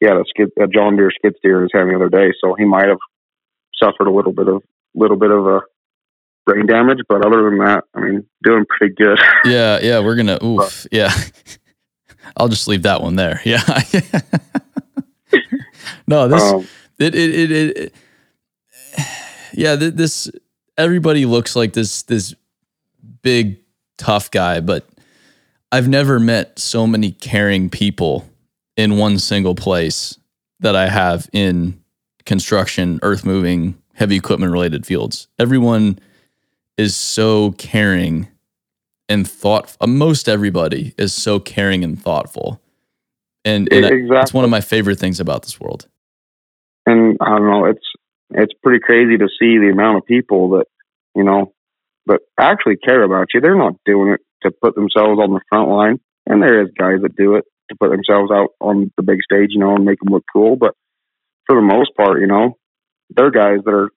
yeah, a, skid, a John Deere skid steer in his hand the other day, so he might have suffered a little bit of little bit of a brain damage, but other than that, I mean, doing pretty good. (laughs) Yeah, yeah, we're gonna oof, but, yeah. (laughs) I'll just leave that one there. Yeah. (laughs) no, this um, it, it, it it yeah, this everybody looks like this this big tough guy, but I've never met so many caring people in one single place that I have in construction, earth moving, heavy equipment related fields. Everyone is so caring and thoughtful. Uh, most everybody is so caring and thoughtful, and, and exactly. it's one of my favorite things about this world. And I don't know, it's it's pretty crazy to see the amount of people that you know that actually care about you. They're not doing it to put themselves on the front line, and there is guys that do it to put themselves out on the big stage, you know, and make them look cool. But for the most part, you know, they're guys that are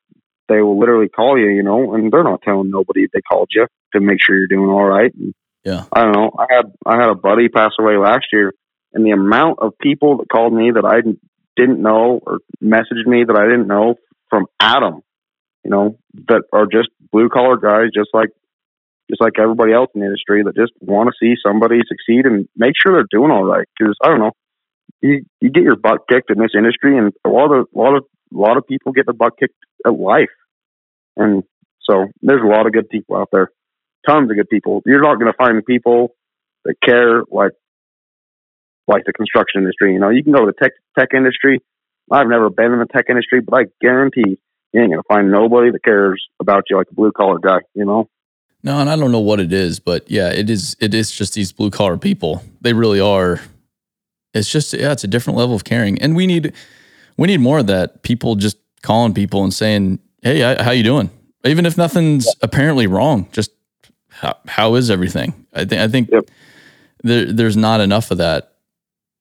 they will literally call you, you know, and they're not telling nobody they called you to make sure you're doing all right. And yeah. I don't know. I had I had a buddy pass away last year, and the amount of people that called me that I didn't know or messaged me that I didn't know from Adam, you know, that are just blue collar guys, just like just like everybody else in the industry that just want to see somebody succeed and make sure they're doing all right. Because I don't know, you you get your butt kicked in this industry, and a lot of a lot of a lot of people get their butt kicked at life, and so there's a lot of good people out there, tons of good people. You're not going to find people that care like like the construction industry. You know, you can go to the tech tech industry. I've never been in the tech industry, but I guarantee you ain't going to find nobody that cares about you like a blue collar guy. You know. No, and I don't know what it is, but yeah, it is. It is just these blue collar people. They really are. It's just yeah, it's a different level of caring, and we need we need more of that. People just calling people and saying, "Hey, how you doing?" Even if nothing's apparently wrong, just how, how is everything? I think I think Yep. there, there's not enough of that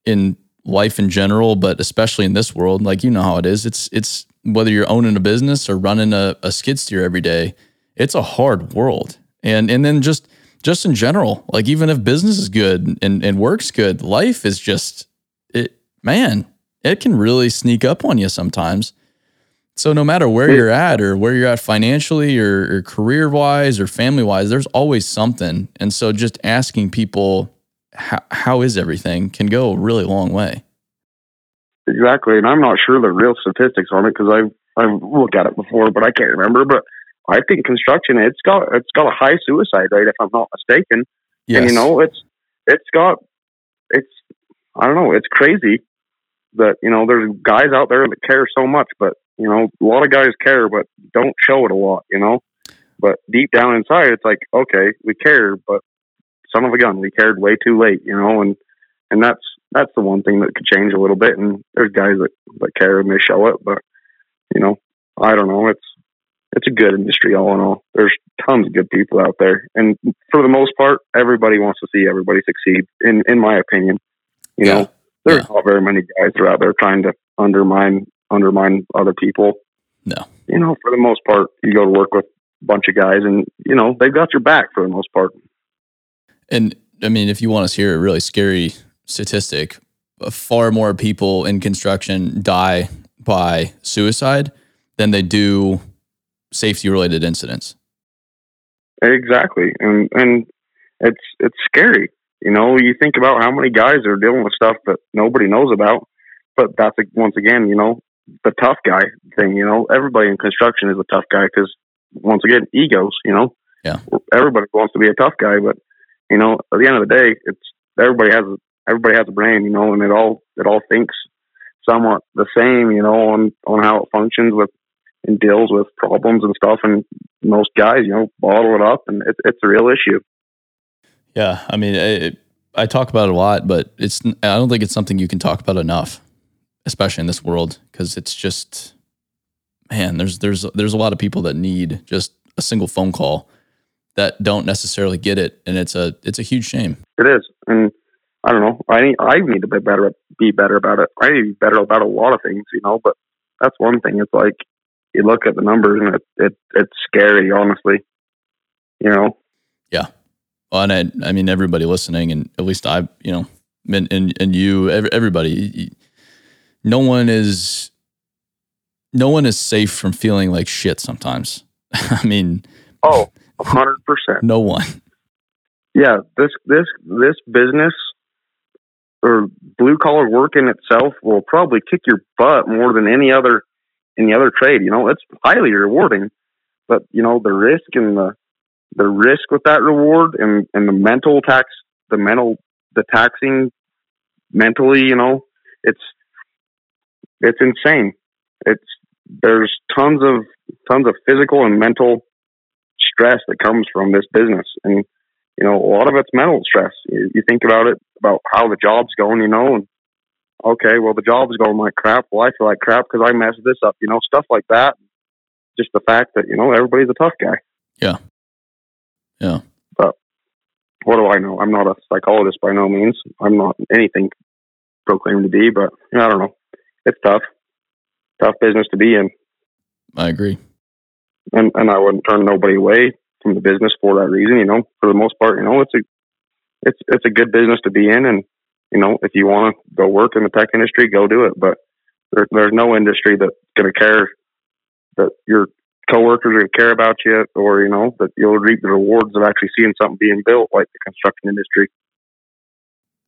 in life in general, but especially in this world. Like you know how it is. It's it's whether you're owning a business or running a, a skid steer every day. It's a hard world, and and then just just in general, like even if business is good and and works good, life is just it. Man, it can really sneak up on you sometimes. So no matter where you're at or where you're at financially or, or career wise or family wise, there's always something. And so just asking people how, how is everything can go a really long way. Exactly, and I'm not sure the real statistics on it because I've I've looked at it before, but I can't remember. But I think construction it's got it's got a high suicide rate if I'm not mistaken. Yes. And you know, it's it's got it's I don't know, it's crazy that you know there's guys out there that care so much, but you know a lot of guys care but don't show it a lot. You know, but deep down inside, it's like okay, we care, but son of a gun, we cared way too late. You know, and and that's that's the one thing that could change a little bit. And there's guys that that care and they show it, but you know, I don't know. It's it's a good industry all in all. There's tons of good people out there, and for the most part, everybody wants to see everybody succeed. In in my opinion, you Yeah. know, there's Yeah. not very many guys that are out there trying to undermine undermine other people. No. You know, for the most part, you go to work with a bunch of guys, and you know they've got your back for the most part. And I mean, if you want to hear a really scary statistic, uh, far more people in construction die by suicide than they do safety related incidents. Exactly, and and it's it's scary. You know, you think about how many guys are dealing with stuff that nobody knows about, but that's once again, you know, the tough guy thing. You know, everybody in construction is a tough guy because once again, egos. You know, Yeah. everybody wants to be a tough guy, but you know, at the end of the day, it's everybody has a, everybody has a brain. You know, and it all it all thinks somewhat the same. You know, on on how it functions with and deals with problems and stuff. And most guys, you know, bottle it up, and it, it's a real issue. Yeah, I mean, it, I talk about it a lot, but it's I don't think it's something you can talk about enough, especially in this world, because it's just, man, there's there's there's a lot of people that need just a single phone call that don't necessarily get it, and it's a it's a huge shame. It is, and I don't know. I need- I need to be better be better about it. I need to be better about a lot of things, you know. But that's one thing. It's like you look at the numbers, and it, it it's scary, honestly. You know, Yeah. Well, and I, I mean, everybody listening, and at least I, you know, and and, and you, ev- everybody, no one is, no one is safe from feeling like shit sometimes. (laughs) I mean, oh, hundred percent. no one. Yeah, this this this business or blue collar work in itself will probably kick your butt more than any other any other trade. You know, it's highly rewarding, but you know the risk and the the risk with that reward and and the mental tax, the mental the taxing mentally. You know, it's it's insane. It's there's tons of tons of physical and mental stress that comes from this business and you know, a lot of it's mental stress. You, you think about it, about how the job's going, you know, and okay, well, the job's going like crap. Well, I feel like crap because I messed this up, you know, stuff like that. Just the fact that, you know, everybody's a tough guy. Yeah. Yeah. But what do I know? I'm not a psychologist by no means. I'm not anything proclaimed to be, but you know, I don't know. It's tough. Tough business to be in. I agree. and and I wouldn't turn nobody away from the business for that reason. You know, for the most part, you know, it's a it's it's a good business to be in, and you know, if you want to go work in the tech industry, go do it. But there, there's no industry that's going to care that your coworkers are going to care about you, or you know, that you'll reap the rewards of actually seeing something being built, like the construction industry.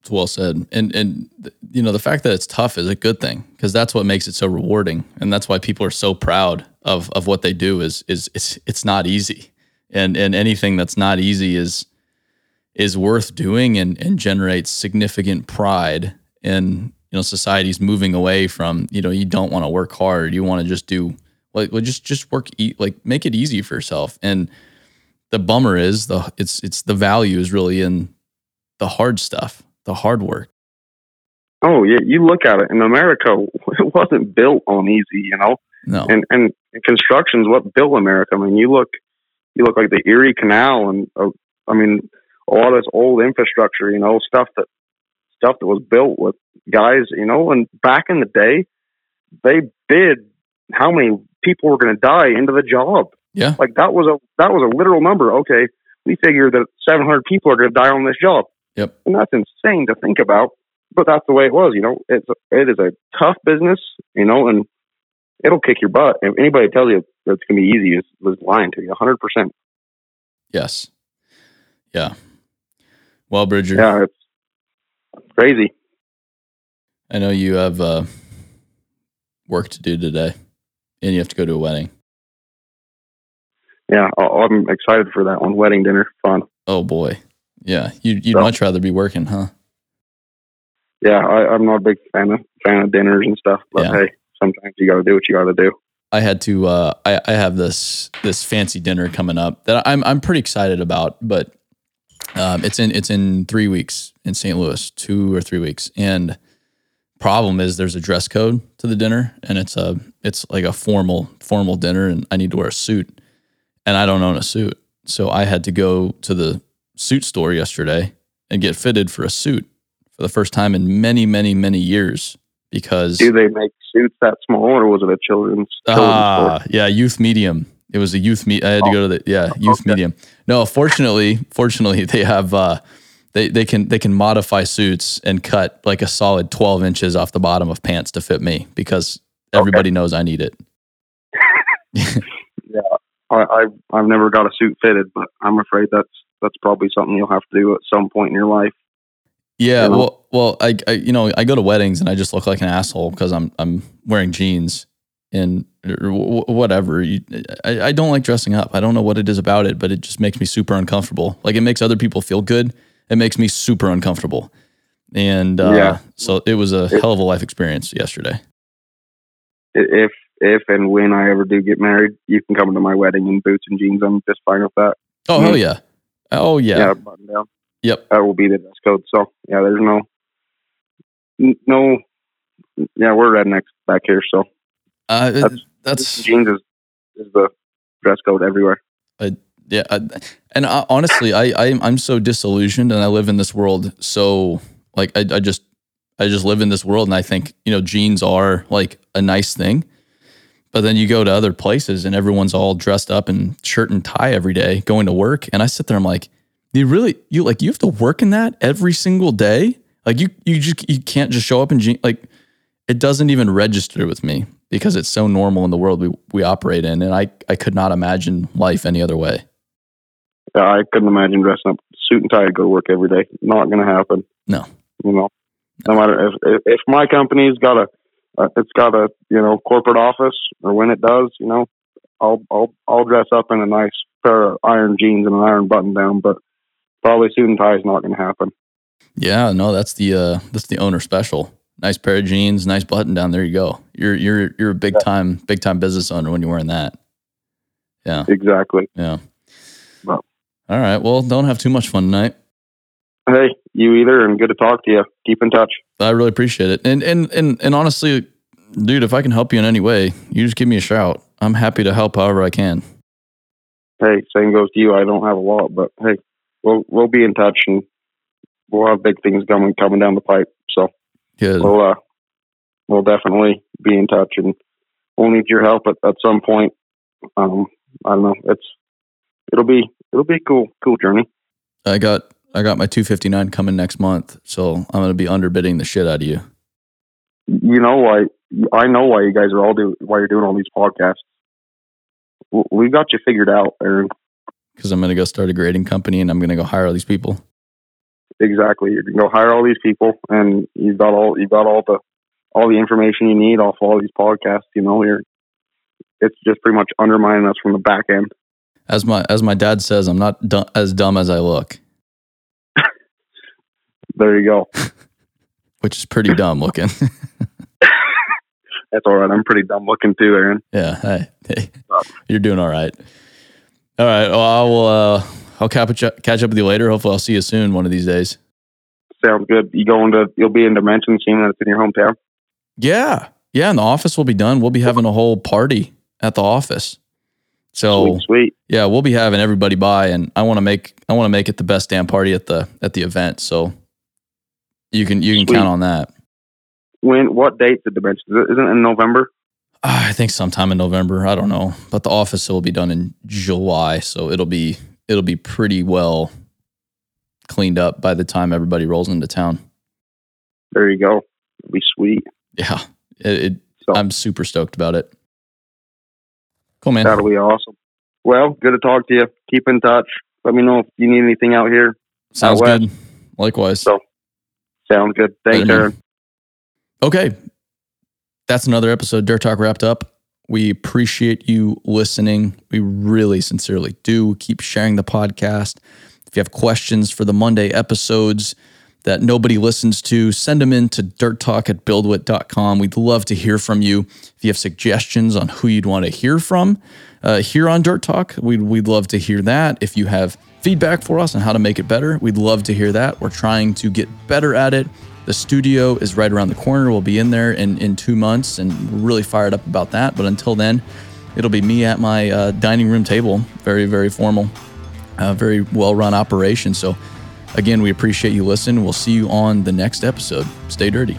It's well said. And and you know, the fact that it's tough is a good thing because that's what makes it so rewarding, and that's why people are so proud of of what they do. Is is it's it's not easy, and and anything that's not easy is is worth doing and and generates significant pride. And you know, society's moving away from you know you don't want to work hard, you want to just do like well, just just work e- like make it easy for yourself and. the bummer is the it's it's the value is really in the hard stuff, the hard work. Oh yeah, you look at it in America, (laughs) it wasn't built on easy, you know. No, And and, and construction's what built America. I mean, you look, you look like the Erie Canal, and uh, I mean, a lot of this old infrastructure, you know, stuff that stuff that was built with guys, you know, and back in the day, they bid how many people were going to die into the job. yeah, Like that was a that was a literal number. Okay, we figure that 700 people are going to die on this job. Yep. And that's insane to think about, but that's the way it was. You know, it's it is a tough business. You know, and it'll kick your butt. If anybody tells you it's going to be easy, is lying to you 100. percent yes, yeah. Well, Bridger, Yeah, it's crazy. I know you have uh, work to do today, and you have to go to a wedding. Yeah, I- I'm excited for that one. Wedding dinner, fun. Oh boy, yeah. You you'd So- much rather be working, huh? Yeah, I, I'm not a big fan of fan of dinners and stuff, but Yeah. hey, sometimes you got to do what you got to do. I had to. Uh, I I have this this fancy dinner coming up that I'm I'm pretty excited about, but um, it's in it's in three weeks in St. Louis, two or three weeks, and problem is there's a dress code to the dinner, and it's a it's like a formal formal dinner, and I need to wear a suit, and I don't own a suit, so I had to go to the suit store yesterday and get fitted for a suit for the first time in many many many years because Do they make suits that small, or was it a children's? Ah, yeah, youth medium. It was a youth me. I had to go to the yeah youth okay. medium. No, fortunately, fortunately they have uh, they they can they can modify suits and cut like a solid twelve inches off the bottom of pants to fit me because everybody knows I need it. (laughs) I, I've I've never got a suit fitted, but I'm afraid that's that's probably something you'll have to do at some point in your life. Yeah, You know? well, well, I, I, you know, I go to weddings and I just look like an asshole because I'm, I'm wearing jeans and or whatever. You, I, I don't like dressing up. I don't know what it is about it, but it just makes me super uncomfortable. Like it makes other people feel good. It makes me super uncomfortable. And uh, Yeah. so it was a hell of a life experience yesterday. If if and when I ever do get married, you can come to my wedding in boots and jeans. I'm just fine with that. Oh hell yeah! Oh yeah. Yeah, button down. Yep. That will be the dress code. So yeah, there's no no. Yeah, we're rednecks back here, so Uh, That's- that's jeans is is the dress code everywhere. yeah I, and I, honestly I, I i'm so disillusioned and i live in this world. So like I, I just i just live in this world and i think you know jeans are like a nice thing. But then you go to other places and everyone's all dressed up in shirt and tie every day going to work. And i sit there i'm like you really you like you have to work in that every single day? Like you you just you can't just show up in jeans like it doesn't even register with me because it's so normal in the world we, we operate in and I, I could not imagine life any other way Yeah, I couldn't imagine dressing up suit and tie to go to work every day. Not going to happen. No. You know, no matter if if, if my company's got a uh, it's got a you know corporate office or when it does, you know, I'll I'll I'll dress up in a nice pair of iron jeans and an iron button down, but probably suit and tie is not going to happen. Yeah, no, that's the uh that's the owner special. Nice pair of jeans, nice button down. There you go. You're you're you're a big time big time business owner when you're wearing that. Yeah, Exactly. yeah. Well. All right. Well, don't have too much fun tonight. Hey, you either, and good to talk to you. Keep in touch. I really appreciate it. And and and and honestly, dude, if I can help you in any way, you just give me a shout. I'm happy to help however I can. Hey, same goes to you. I don't have a lot, but hey, we'll we'll be in touch and we'll have big things coming coming down the pipe. Good. we'll uh, we'll definitely be in touch, and we'll need your help at, at some point. Um, I don't know. It's it'll be it'll be a cool cool journey. I got I got my 259 coming next month, so I'm gonna be underbidding the shit out of you. You know why? I know why you guys are all do why you're doing all these podcasts. We got you figured out, Aaron. because I'm going to go start a grading company and I'm going to go hire all these people. Exactly. You're gonna go hire all these people, and you've got all you've got all the all the information you need off all these podcasts. You know, you're it's just pretty much undermining us from the back end. As my as my dad says, I'm not as dumb as I look, There you go. (laughs) which is pretty dumb looking. That's all right. I'm pretty dumb looking too, Aaron. yeah, hey, hey, you're doing all right. All right. Well, I will. Uh, I'll catch up, catch up with you later. Hopefully, I'll see you soon one of these days. Sounds good. You going to? You'll be in Dimension, seeing that it's in your hometown. Yeah, yeah. And the office will be done. We'll be having a whole party at the office. So Sweet, sweet. yeah, we'll be having everybody by, and I want to make I want to make it the best damn party at the at the event. So you can you can Sweet. count on that. When? What date's the Dimension? Isn't it in November? Ah, I think sometime in November. I don't know, but the office will be done in July, so it'll be it'll be pretty well cleaned up by the time everybody rolls into town. There you go. It'll be sweet. Yeah, it, it, So I'm super stoked about it. Cool, man. that'll be awesome. Well, good to talk to you. Keep in touch. Let me know if you need anything out here. Sounds west. good. Likewise. So sounds good. Thanks. Aaron. Okay. That's another episode. Dirt Talk wrapped up. We appreciate you listening. We really sincerely do. Keep sharing the podcast. If you have questions for the Monday episodes that nobody listens to, send them in to dirttalk at buildwitt.com. We'd love to hear from you. If you have suggestions on who you'd want to hear from uh, here on Dirt Talk, we'd, we'd love to hear that. If you have feedback for us on how to make it better, we'd love to hear that. We're trying to get better at it. The studio is right around the corner. We'll be in there in, in two months and we're really fired up about that. But until then, it'll be me at my uh, dining room table. Very, very formal, uh, very well run operation. So, again, we appreciate you listening. We'll see you on the next episode. Stay dirty.